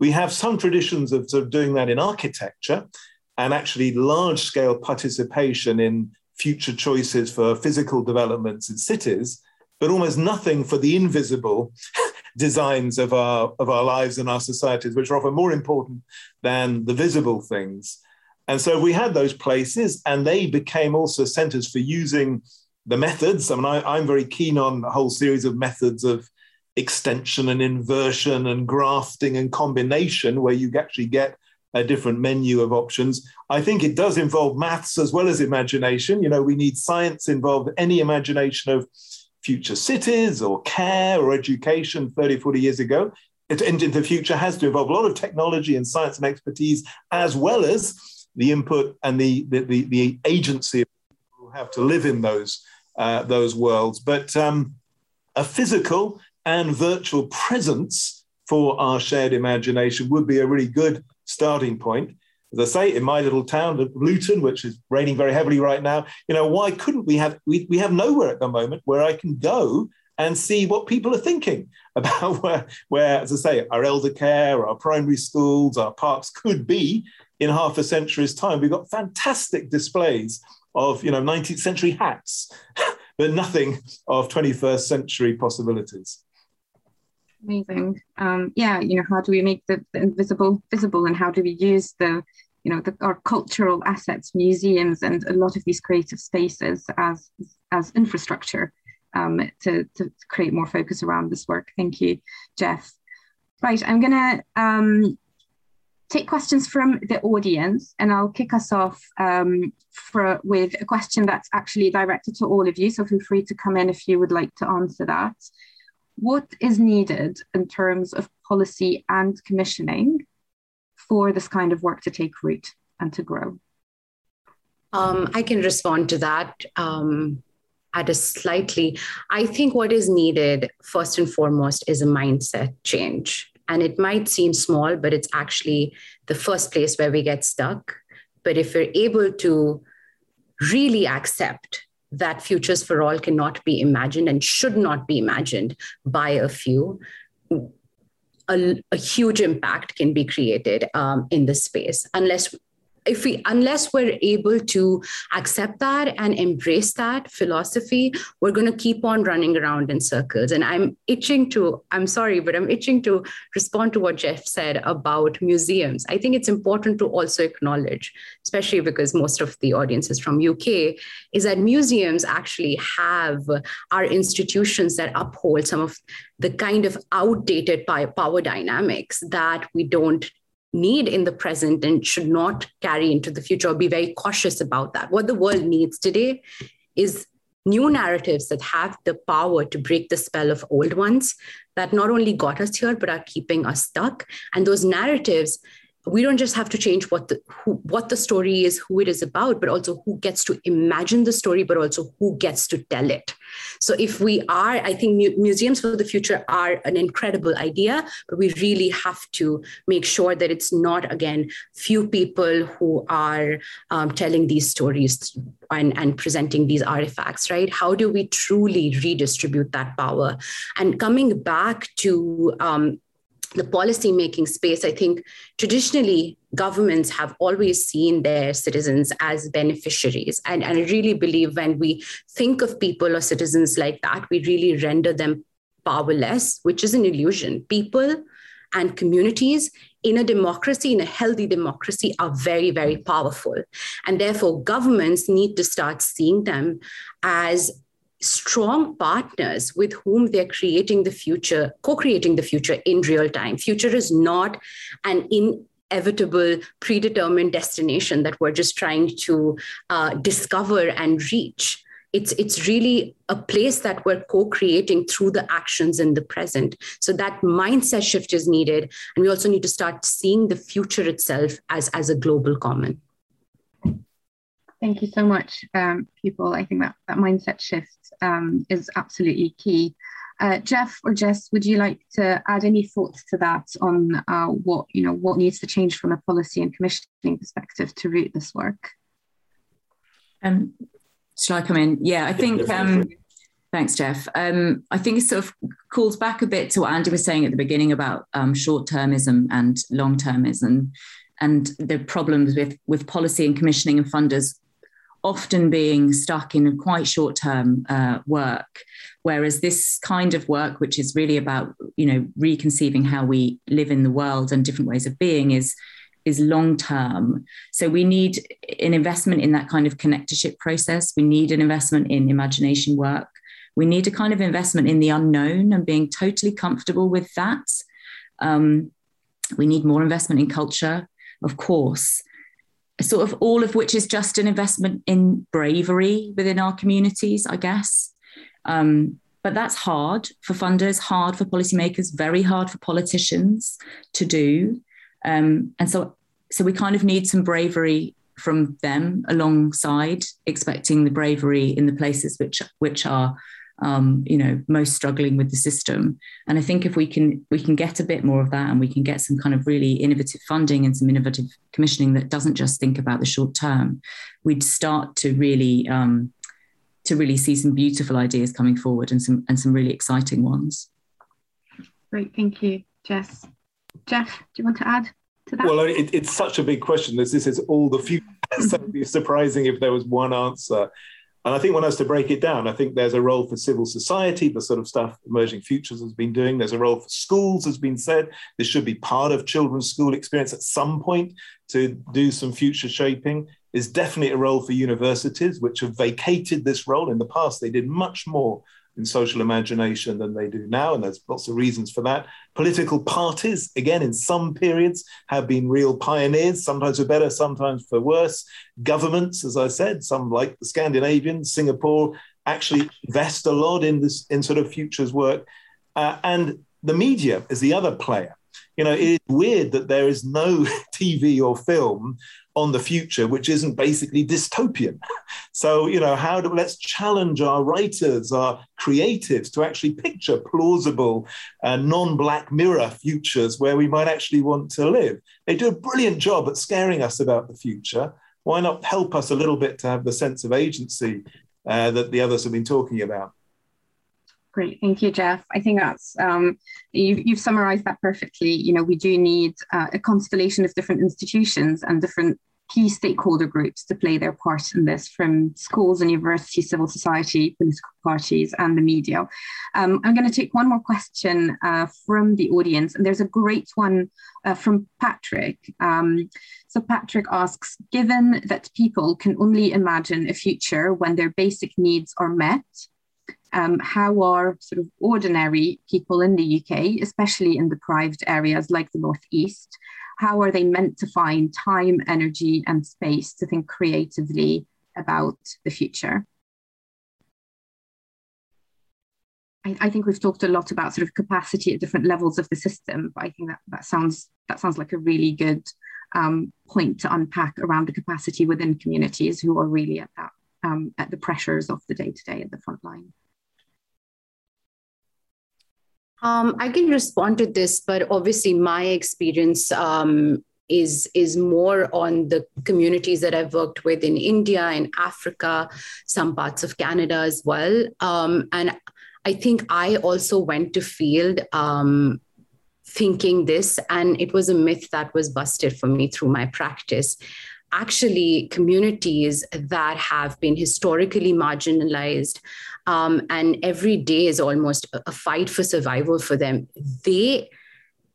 We have some traditions of, sort of doing that in architecture, and actually large scale participation in future choices for physical developments in cities, but almost nothing for the invisible *laughs* designs of our, of our lives and our societies, which are often more important than the visible things. And so we had those places, and they became also centers for using the methods. I mean, I, am very keen on a whole series of methods of extension and inversion and grafting and combination, where you actually get a different menu of options. I think it does involve maths as well as imagination. You know, we need science involved, any imagination of future cities or care or education 30, 40 years ago. It, into the future has to involve a lot of technology and science and expertise, as well as the input and the, the, the, the agency who have to live in those, uh, those worlds. But um, a physical and virtual presence for our shared imagination would be a really good starting point. As I say, in my little town of Luton, which is raining very heavily right now, you know, why couldn't we have, we, we have nowhere at the moment where I can go and see what people are thinking *laughs* about where, where, as I say, our elder care, our primary schools, our parks could be in half a century's time. We've got fantastic displays of, you know, 19th century hats, *laughs* but nothing of 21st century possibilities. Amazing. Um, yeah, you know, how do we make the, the invisible visible and how do we use the you know the, our cultural assets museums and a lot of these creative spaces as as infrastructure um, to, to create more focus around this work. Thank you, Geoff. Right, I'm to um, take questions from the audience and I'll kick us off um, for, with a question that's actually directed to all of you. So feel free to come in if you would like to answer that. What is needed in terms of policy and commissioning for this kind of work to take root and to grow? Um, I can respond to that. Um, at a slightly, I think what is needed first and foremost is a mindset change. And it might seem small, but it's actually the first place where we get stuck. But if we're able to really accept that futures for all cannot be imagined and should not be imagined by a few, a, a huge impact can be created um, in this space. Unless if we unless we're able to accept that and embrace that philosophy we're going to keep on running around in circles. And i'm itching to i'm sorry but i'm itching to respond to what Geoff said about museums. I think it's important to also acknowledge especially because most of the audience is from uk is that museums actually have our institutions that uphold some of the kind of outdated power dynamics that we don't need in the present and should not carry into the future or be very cautious about that. What the world needs today is new narratives that have the power to break the spell of old ones that not only got us here but are keeping us stuck and those narratives we don't just have to change what the who, what the story is who it is about but also who gets to imagine the story but also who gets to tell it. So if we are i think mu- museums for the future are an incredible idea but we really have to make sure that it's not again few people who are um, telling these stories and, and presenting these artifacts right? How do we truly redistribute that power? And coming back to um, the policy making space, I think traditionally governments have always seen their citizens as beneficiaries. And, and I really believe when we think of people or citizens like that, we really render them powerless, which is an illusion. People and communities in a democracy, in a healthy democracy, are very, very powerful. And therefore, governments need to start seeing them as strong partners with whom they're creating the future, co creating the future in real time. Future is not an inevitable, predetermined destination that we're just trying to uh, discover and reach. It's, it's really a place that we're co creating through the actions in the present. So that mindset shift is needed. And we also need to start seeing the future itself as, as a global common. Thank you so much, um, Pupul. I think that that mindset shift um, is absolutely key. Uh, Geoff or Jess, would you like to add any thoughts to that on uh, what you know what needs to change from a policy and commissioning perspective to root this work? Um, shall I come in? Yeah, I think. Um, thanks, Geoff. Um, I think it sort of calls back a bit to what Andy was saying at the beginning about um, short-termism and long-termism, and the problems with with policy and commissioning and funders often being stuck in quite short term uh, work. Whereas this kind of work, which is really about you know reconceiving how we live in the world and different ways of being, is is long term. So we need an investment in that kind of connectorship process. We need an investment in imagination work. We need a kind of investment in the unknown and being totally comfortable with that. Um, we need more investment in culture, of course sort of all of which is just an investment in bravery within our communities, I guess. Um, but that's hard for funders, hard for policymakers, very hard for politicians to do. Um, and so, so we kind of need some bravery from them alongside expecting the bravery in the places which which are um, you know most struggling with the system and i think if we can we can get a bit more of that and we can get some kind of really innovative funding and some innovative commissioning that doesn't just think about the short term we'd start to really um, to really see some beautiful ideas coming forward and some and some really exciting ones. Great, thank you, Jess. Geoff, do you want to add to that? Well, it, it's such a big question. This, this is all the future. *laughs* so it'd be surprising if there was one answer. And I think one has to break it down. I think there's a role for civil society, the sort of stuff Emerging Futures has been doing. There's a role for schools, has been said. This should be part of children's school experience at some point to do some future shaping. There's definitely a role for universities, which have vacated this role. In the past, they did much more in social imagination than they do now, and there's lots of reasons for that. Political parties, again, in some periods, have been real pioneers, sometimes for better, sometimes for worse. Governments, as I said, some like the Scandinavians, Singapore, actually invest a lot in this in sort of futures work, uh, and the media is the other player. You know, it is weird that there is no *laughs* TV or film on the future, which isn't basically dystopian. *laughs* So, you know, how do let's challenge our writers, our creatives to actually picture plausible, uh, non Black Mirror futures where we might actually want to live. They do a brilliant job at scaring us about the future. Why not help us a little bit to have the sense of agency uh, that the others have been talking about? Great, thank you, Geoff. I think that's um, you've, you've summarised that perfectly. You know, we do need uh, a constellation of different institutions and different key stakeholder groups to play their part in this from schools and universities, civil society, political parties, and the media. Um, I'm going to take one more question uh, from the audience, and there's a great one uh, from Patrick. Um, so, Patrick asks Given that people can only imagine a future when their basic needs are met, um, how are sort of ordinary people in the UK, especially in deprived areas like the Northeast, how are they meant to find time, energy, and space to think creatively about the future? I, I, think we've talked a lot about sort of capacity at different levels of the system, but I think that that sounds that sounds like a really good um, point to unpack around the capacity within communities who are really at that um, at the pressures of the day to day at the front line. Um, I can respond to this, but obviously my experience um, is is more on the communities that I've worked with in India, in Africa, some parts of Canada as well. Um, and I think I also went to field um, thinking this, and it was a myth that was busted for me through my practice actually communities that have been historically marginalized um, and every day is almost a fight for survival for them they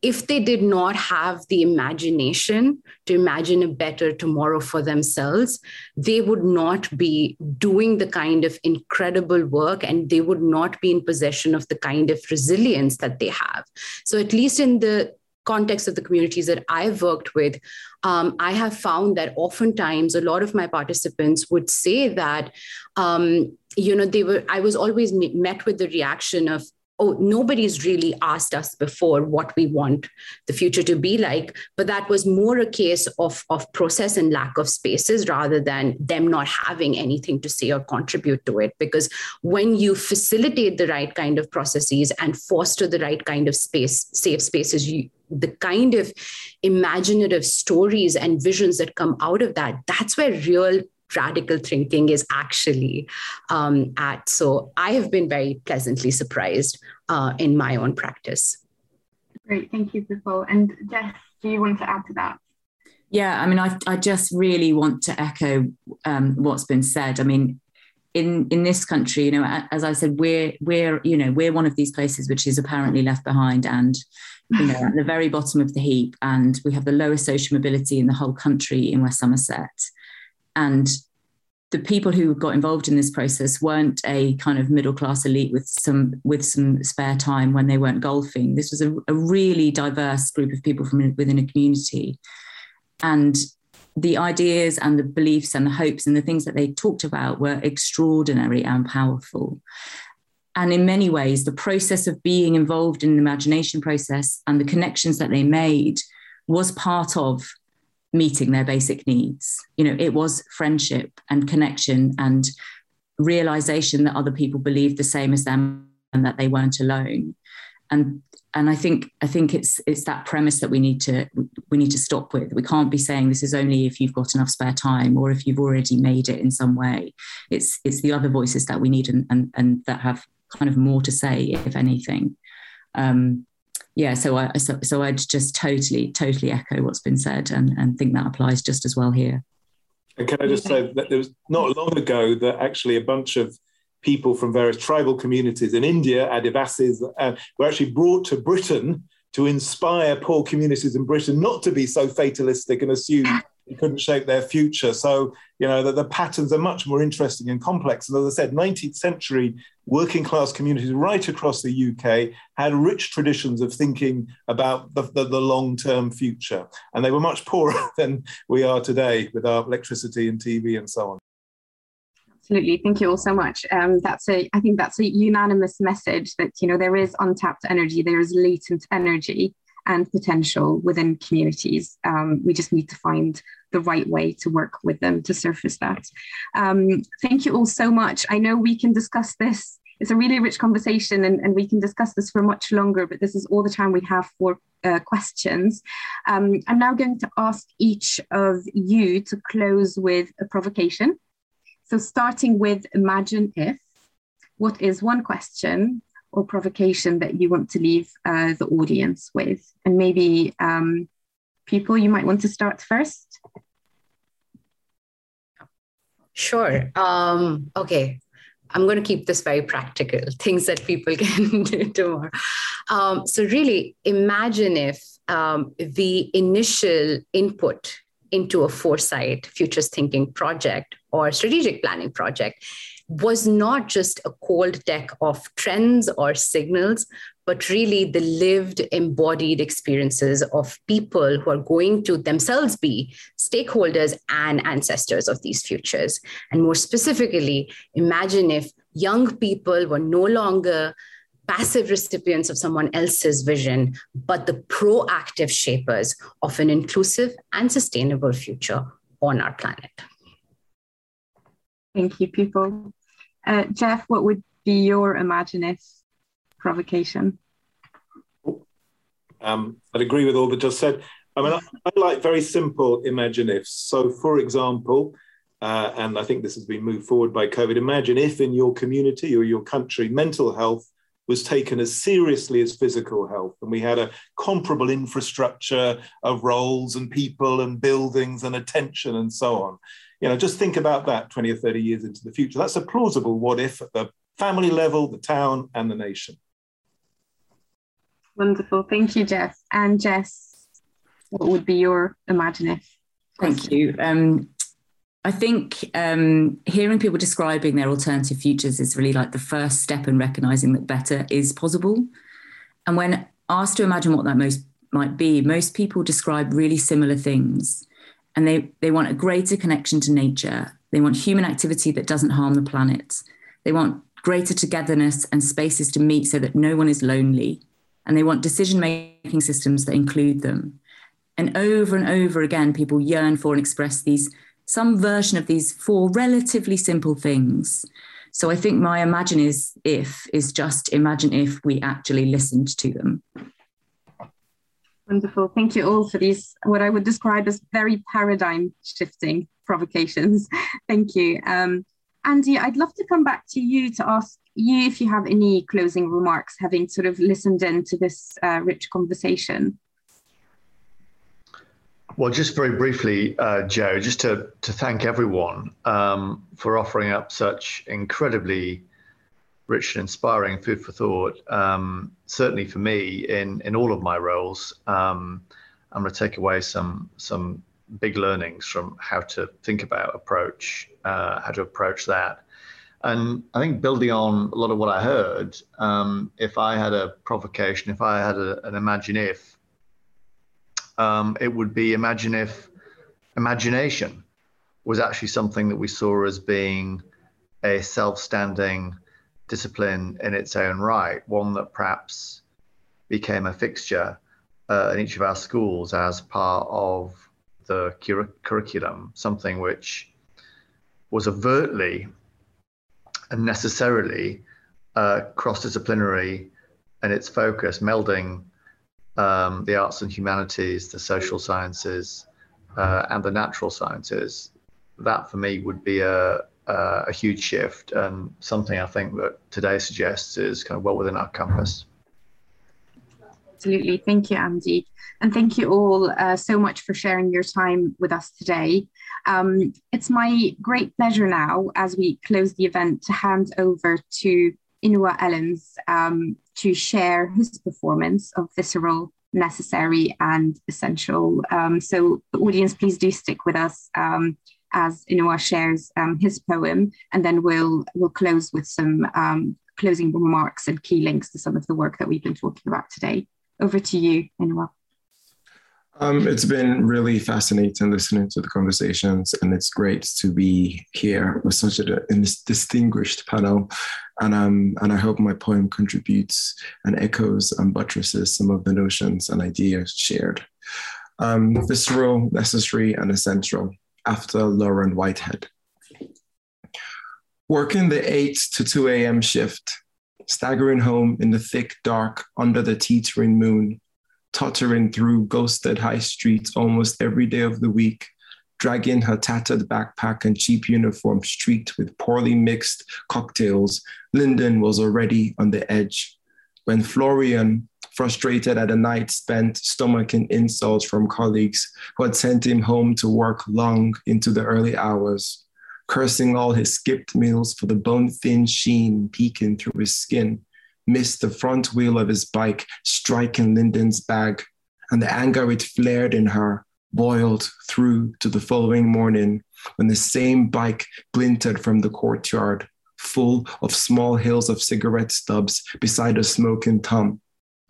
if they did not have the imagination to imagine a better tomorrow for themselves, they would not be doing the kind of incredible work and they would not be in possession of the kind of resilience that they have. So, at least in the context of the communities that I've worked with, um, I have found that oftentimes a lot of my participants would say that, um, you know, they were, I was always met with the reaction of, oh, nobody's really asked us before what we want the future to be like. But that was more a case of, of process and lack of spaces rather than them not having anything to say or contribute to it. Because when you facilitate the right kind of processes and foster the right kind of space, safe spaces, you, the kind of imaginative stories and visions that come out of that, that's where real radical thinking is actually um, at. So I have been very pleasantly surprised uh, in my own practice. Great, thank you, Pupul. And Jess, do you want to add to that? Yeah, I mean, I, I just really want to echo um, what's been said. I mean, in in this country, you know, as I said, we're we're you know we're one of these places which is apparently left behind and you know at the very bottom of the heap, and we have the lowest social mobility in the whole country in West Somerset, and the people who got involved in this process weren't a kind of middle class elite with some with some spare time when they weren't golfing. This was a, a really diverse group of people from within a community, and the ideas and the beliefs and the hopes and the things that they talked about were extraordinary and powerful. And in many ways, the process of being involved in the imagination process and the connections that they made was part of meeting their basic needs. You know, it was friendship and connection and realization that other people believed the same as them and that they weren't alone. and and I think I think it's it's that premise that we need to we need to stop with. We can't be saying this is only if you've got enough spare time or if you've already made it in some way. It's it's the other voices that we need and and, and that have kind of more to say, if anything. Um, yeah, so I so, so I'd just totally totally echo what's been said and and think that applies just as well here. And can I just say that there was not long ago that actually a bunch of people from various tribal communities in India, Adivasis, uh, were actually brought to Britain to inspire poor communities in Britain not to be so fatalistic and assume it couldn't shape their future. So, you know, that the patterns are much more interesting and complex. And as I said, 19th century working class communities right across the UK had rich traditions of thinking about the, the, the long term future. And they were much poorer *laughs* than we are today with our electricity and TV and so on. Absolutely, thank you all so much. Um, that's a, I think that's a unanimous message that you know there is untapped energy, there is latent energy and potential within communities. Um, we just need to find the right way to work with them to surface that. Um, thank you all so much. I know we can discuss this. It's a really rich conversation, and, and we can discuss this for much longer. But this is all the time we have for uh, questions. Um, I'm now going to ask each of you to close with a provocation. So starting with imagine if, what is one question or provocation that you want to leave uh, the audience with? And maybe um, Pupul, you might want to start first. Sure. Um, okay. I'm going to keep this very practical, *laughs* things that people *laughs* can do tomorrow. Um, so, really, imagine if um, the initial input into a foresight, futures thinking project or strategic planning project was not just a cold deck of trends or signals, but really the lived, embodied experiences of people who are going to themselves be stakeholders and ancestors of these futures. And more specifically, imagine if young people were no longer passive recipients of someone else's vision, but the proactive shapers of an inclusive and sustainable future on our planet. Thank you, Pupul. Uh, Geoff, what would be your imagine provocation? Um, I'd agree with all that just said. I mean, I, I like very simple imagine ifs. So, for example, uh, and I think this has been moved forward by COVID. Imagine if in your community or your country, mental health was taken as seriously as physical health. And we had a comparable infrastructure of roles and people and buildings and attention and so on. You know, just think about that 20 or 30 years into the future. That's a plausible what if at the family level, the town, and the nation. Wonderful. Thank you, Geoff. And Jess, what would be your imagine if? Thank you. Um, I think um, hearing people describing their alternative futures is really like the first step in recognizing that better is possible. And when asked to imagine what that most might be, most people describe really similar things. And they, they want a greater connection to nature. They want human activity that doesn't harm the planet. They want greater togetherness and spaces to meet so that no one is lonely. And they want decision making systems that include them. And over and over again, people yearn for and express these some version of these four relatively simple things. So I think my imagine is if is just imagine if we actually listened to them. Wonderful. Thank you all for these, what I would describe as very paradigm shifting provocations. *laughs* Thank you. Um, Andy, I'd love to come back to you to ask you if you have any closing remarks, having sort of listened in to this uh, rich conversation. Well, just very briefly, uh, Joe, just to, to thank everyone um, for offering up such incredibly rich and inspiring food for thought. Um, certainly for me, in, in all of my roles, um, I'm going to take away some some big learnings from how to think about approach, uh, how to approach that. And I think building on a lot of what I heard, um, if I had a provocation, if I had a, an imagine if, um, it would be imagine if imagination was actually something that we saw as being a self-standing discipline in its own right, one that perhaps became a fixture uh, in each of our schools as part of the cur- curriculum, something which was overtly and necessarily uh, cross-disciplinary and its focus, melding um, the arts and humanities, the social sciences, uh, and the natural sciences, that for me would be a, a, a huge shift and something I think that today suggests is kind of well within our compass. Absolutely. Thank you, Andy. And thank you all uh, so much for sharing your time with us today. Um, it's my great pleasure now, as we close the event, to hand over to Inua Ellams um, to share his performance of Visceral, Necessary, and Essential. Um, so, audience, please do stick with us um, as Inua shares um, his poem, and then we'll, we'll close with some um, closing remarks and key links to some of the work that we've been talking about today. Over to you, Inua. Um, it's been really fascinating listening to the conversations, and it's great to be here with such a distinguished panel. And um, and I hope my poem contributes and echoes and buttresses some of the notions and ideas shared. Um, visceral, necessary, and essential. After Lauren Whitehead. Working the 8 to 2 a.m. shift, staggering home in the thick dark under the teetering moon, tottering through ghosted high streets almost every day of the week, dragging her tattered backpack and cheap uniform streaked with poorly mixed cocktails, Lyndon was already on the edge. When Florian, frustrated at a night spent stomaching insults from colleagues who had sent him home to work long into the early hours, cursing all his skipped meals for the bone thin sheen peeking through his skin, missed the front wheel of his bike striking Lyndon's bag, and the anger it flared in her boiled through to the following morning when the same bike glinted from the courtyard, full of small hills of cigarette stubs beside a smoking Tom.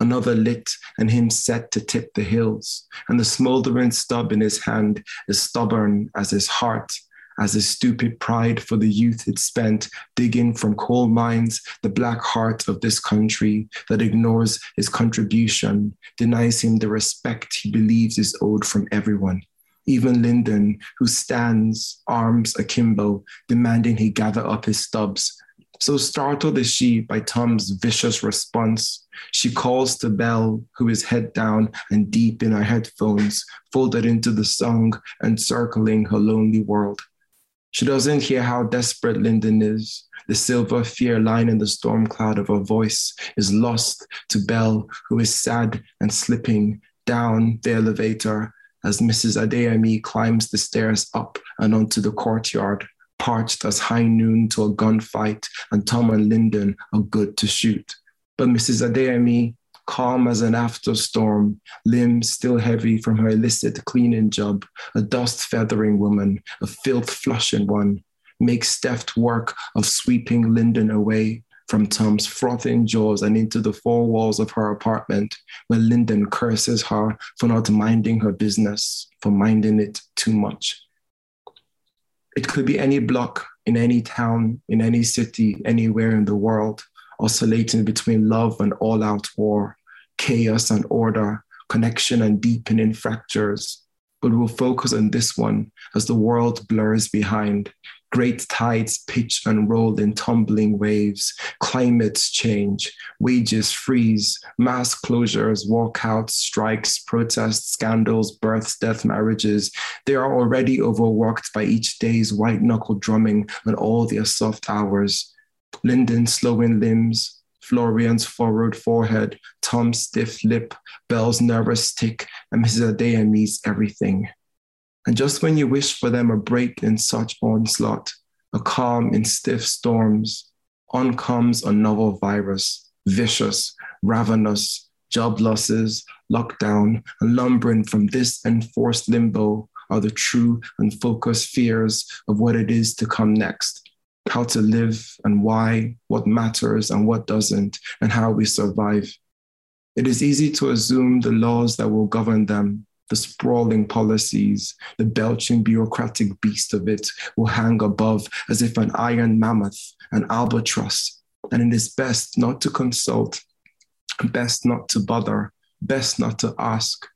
Another lit and him set to tip the hills, and the smoldering stub in his hand is stubborn as his heart as his stupid pride for the youth it spent digging from coal mines the black heart of this country that ignores his contribution, denies him the respect he believes is owed from everyone. Even Lyndon, who stands, arms akimbo, demanding he gather up his stubs. So startled is she by Tom's vicious response. She calls to Belle, who is head down and deep in her headphones, folded into the song and circling her lonely world. She doesn't hear how desperate Lyndon is. The silver fear line in the storm cloud of her voice is lost to Belle, who is sad and slipping down the elevator as Mrs. Adeyemi climbs the stairs up and onto the courtyard, parched as high noon to a gunfight, and Tom and Lyndon are good to shoot. But Mrs. Adeyemi calm as an after storm, limbs still heavy from her illicit cleaning job, a dust feathering woman, a filth flushing one, makes deft work of sweeping Lyndon away from Tom's frothing jaws and into the four walls of her apartment, where Lyndon curses her for not minding her business, for minding it too much. It could be any block in any town, in any city, anywhere in the world oscillating between love and all out war, chaos and order, connection and deepening fractures. But we'll focus on this one as the world blurs behind. Great tides pitch and roll in tumbling waves. Climates change, wages freeze, mass closures, walkouts, strikes, protests, scandals, births, death, marriages. They are already overworked by each day's white knuckle drumming and all their soft hours. Lyndon slowing limbs, Florian's furrowed forehead, Tom's stiff lip, Belle's nervous tick, and Mrs. Adeyemi's everything. And just when you wish for them a break in such onslaught, a calm in stiff storms, on comes a novel virus, vicious, ravenous, job losses, lockdown, and lumbering from this enforced limbo are the true and focused fears of what it is to come next how to live and why, what matters and what doesn't, and how we survive. It is easy to assume the laws that will govern them, the sprawling policies, the belching bureaucratic beast of it will hang above as if an iron mammoth, an albatross, and it is best not to consult, best not to bother, best not to ask.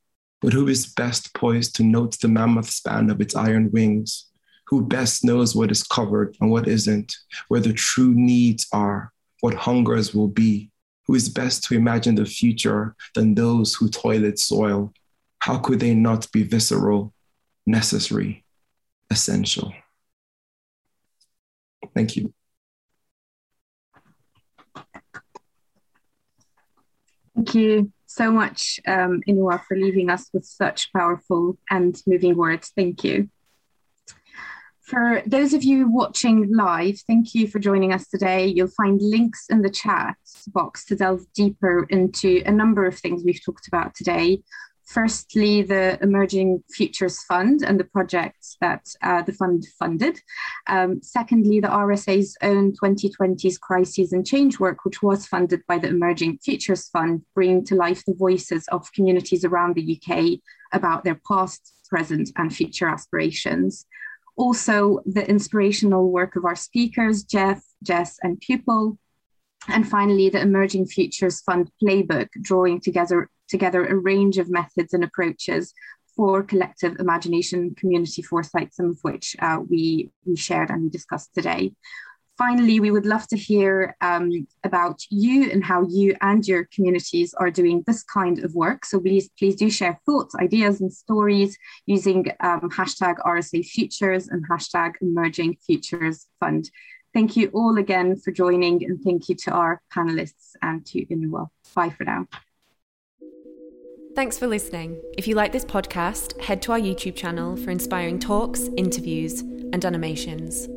But who is best poised to note the mammoth span of its iron wings? who best knows what is covered and what isn't, where the true needs are, what hungers will be, who is best to imagine the future than those who toil its soil? How could they not be visceral, necessary, essential? Thank you. Thank you so much, um, Inua, for leaving us with such powerful and moving words. Thank you. For those of you watching live, thank you for joining us today. You'll find links in the chat box to delve deeper into a number of things we've talked about today. Firstly, the Emerging Futures Fund and the projects that uh, the fund funded. Um, secondly, the RSA's own 2020s Crises and Change work, which was funded by the Emerging Futures Fund, bringing to life the voices of communities around the UK about their past, present, and future aspirations also the inspirational work of our speakers, Geoff, Jess, and Pupul. And finally, the Emerging Futures Fund playbook, drawing together, together a range of methods and approaches for collective imagination, community foresight, some of which uh, we, we shared and we discussed today finally, we would love to hear um, about you and how you and your communities are doing this kind of work. So please, please do share thoughts, ideas, and stories using um, hashtag RSA Futures and hashtag Emerging Futures Fund. Thank you all again for joining, and thank you to our panelists and to Inua. Bye for now. Thanks for listening. If you like this podcast, head to our YouTube channel for inspiring talks, interviews, and animations.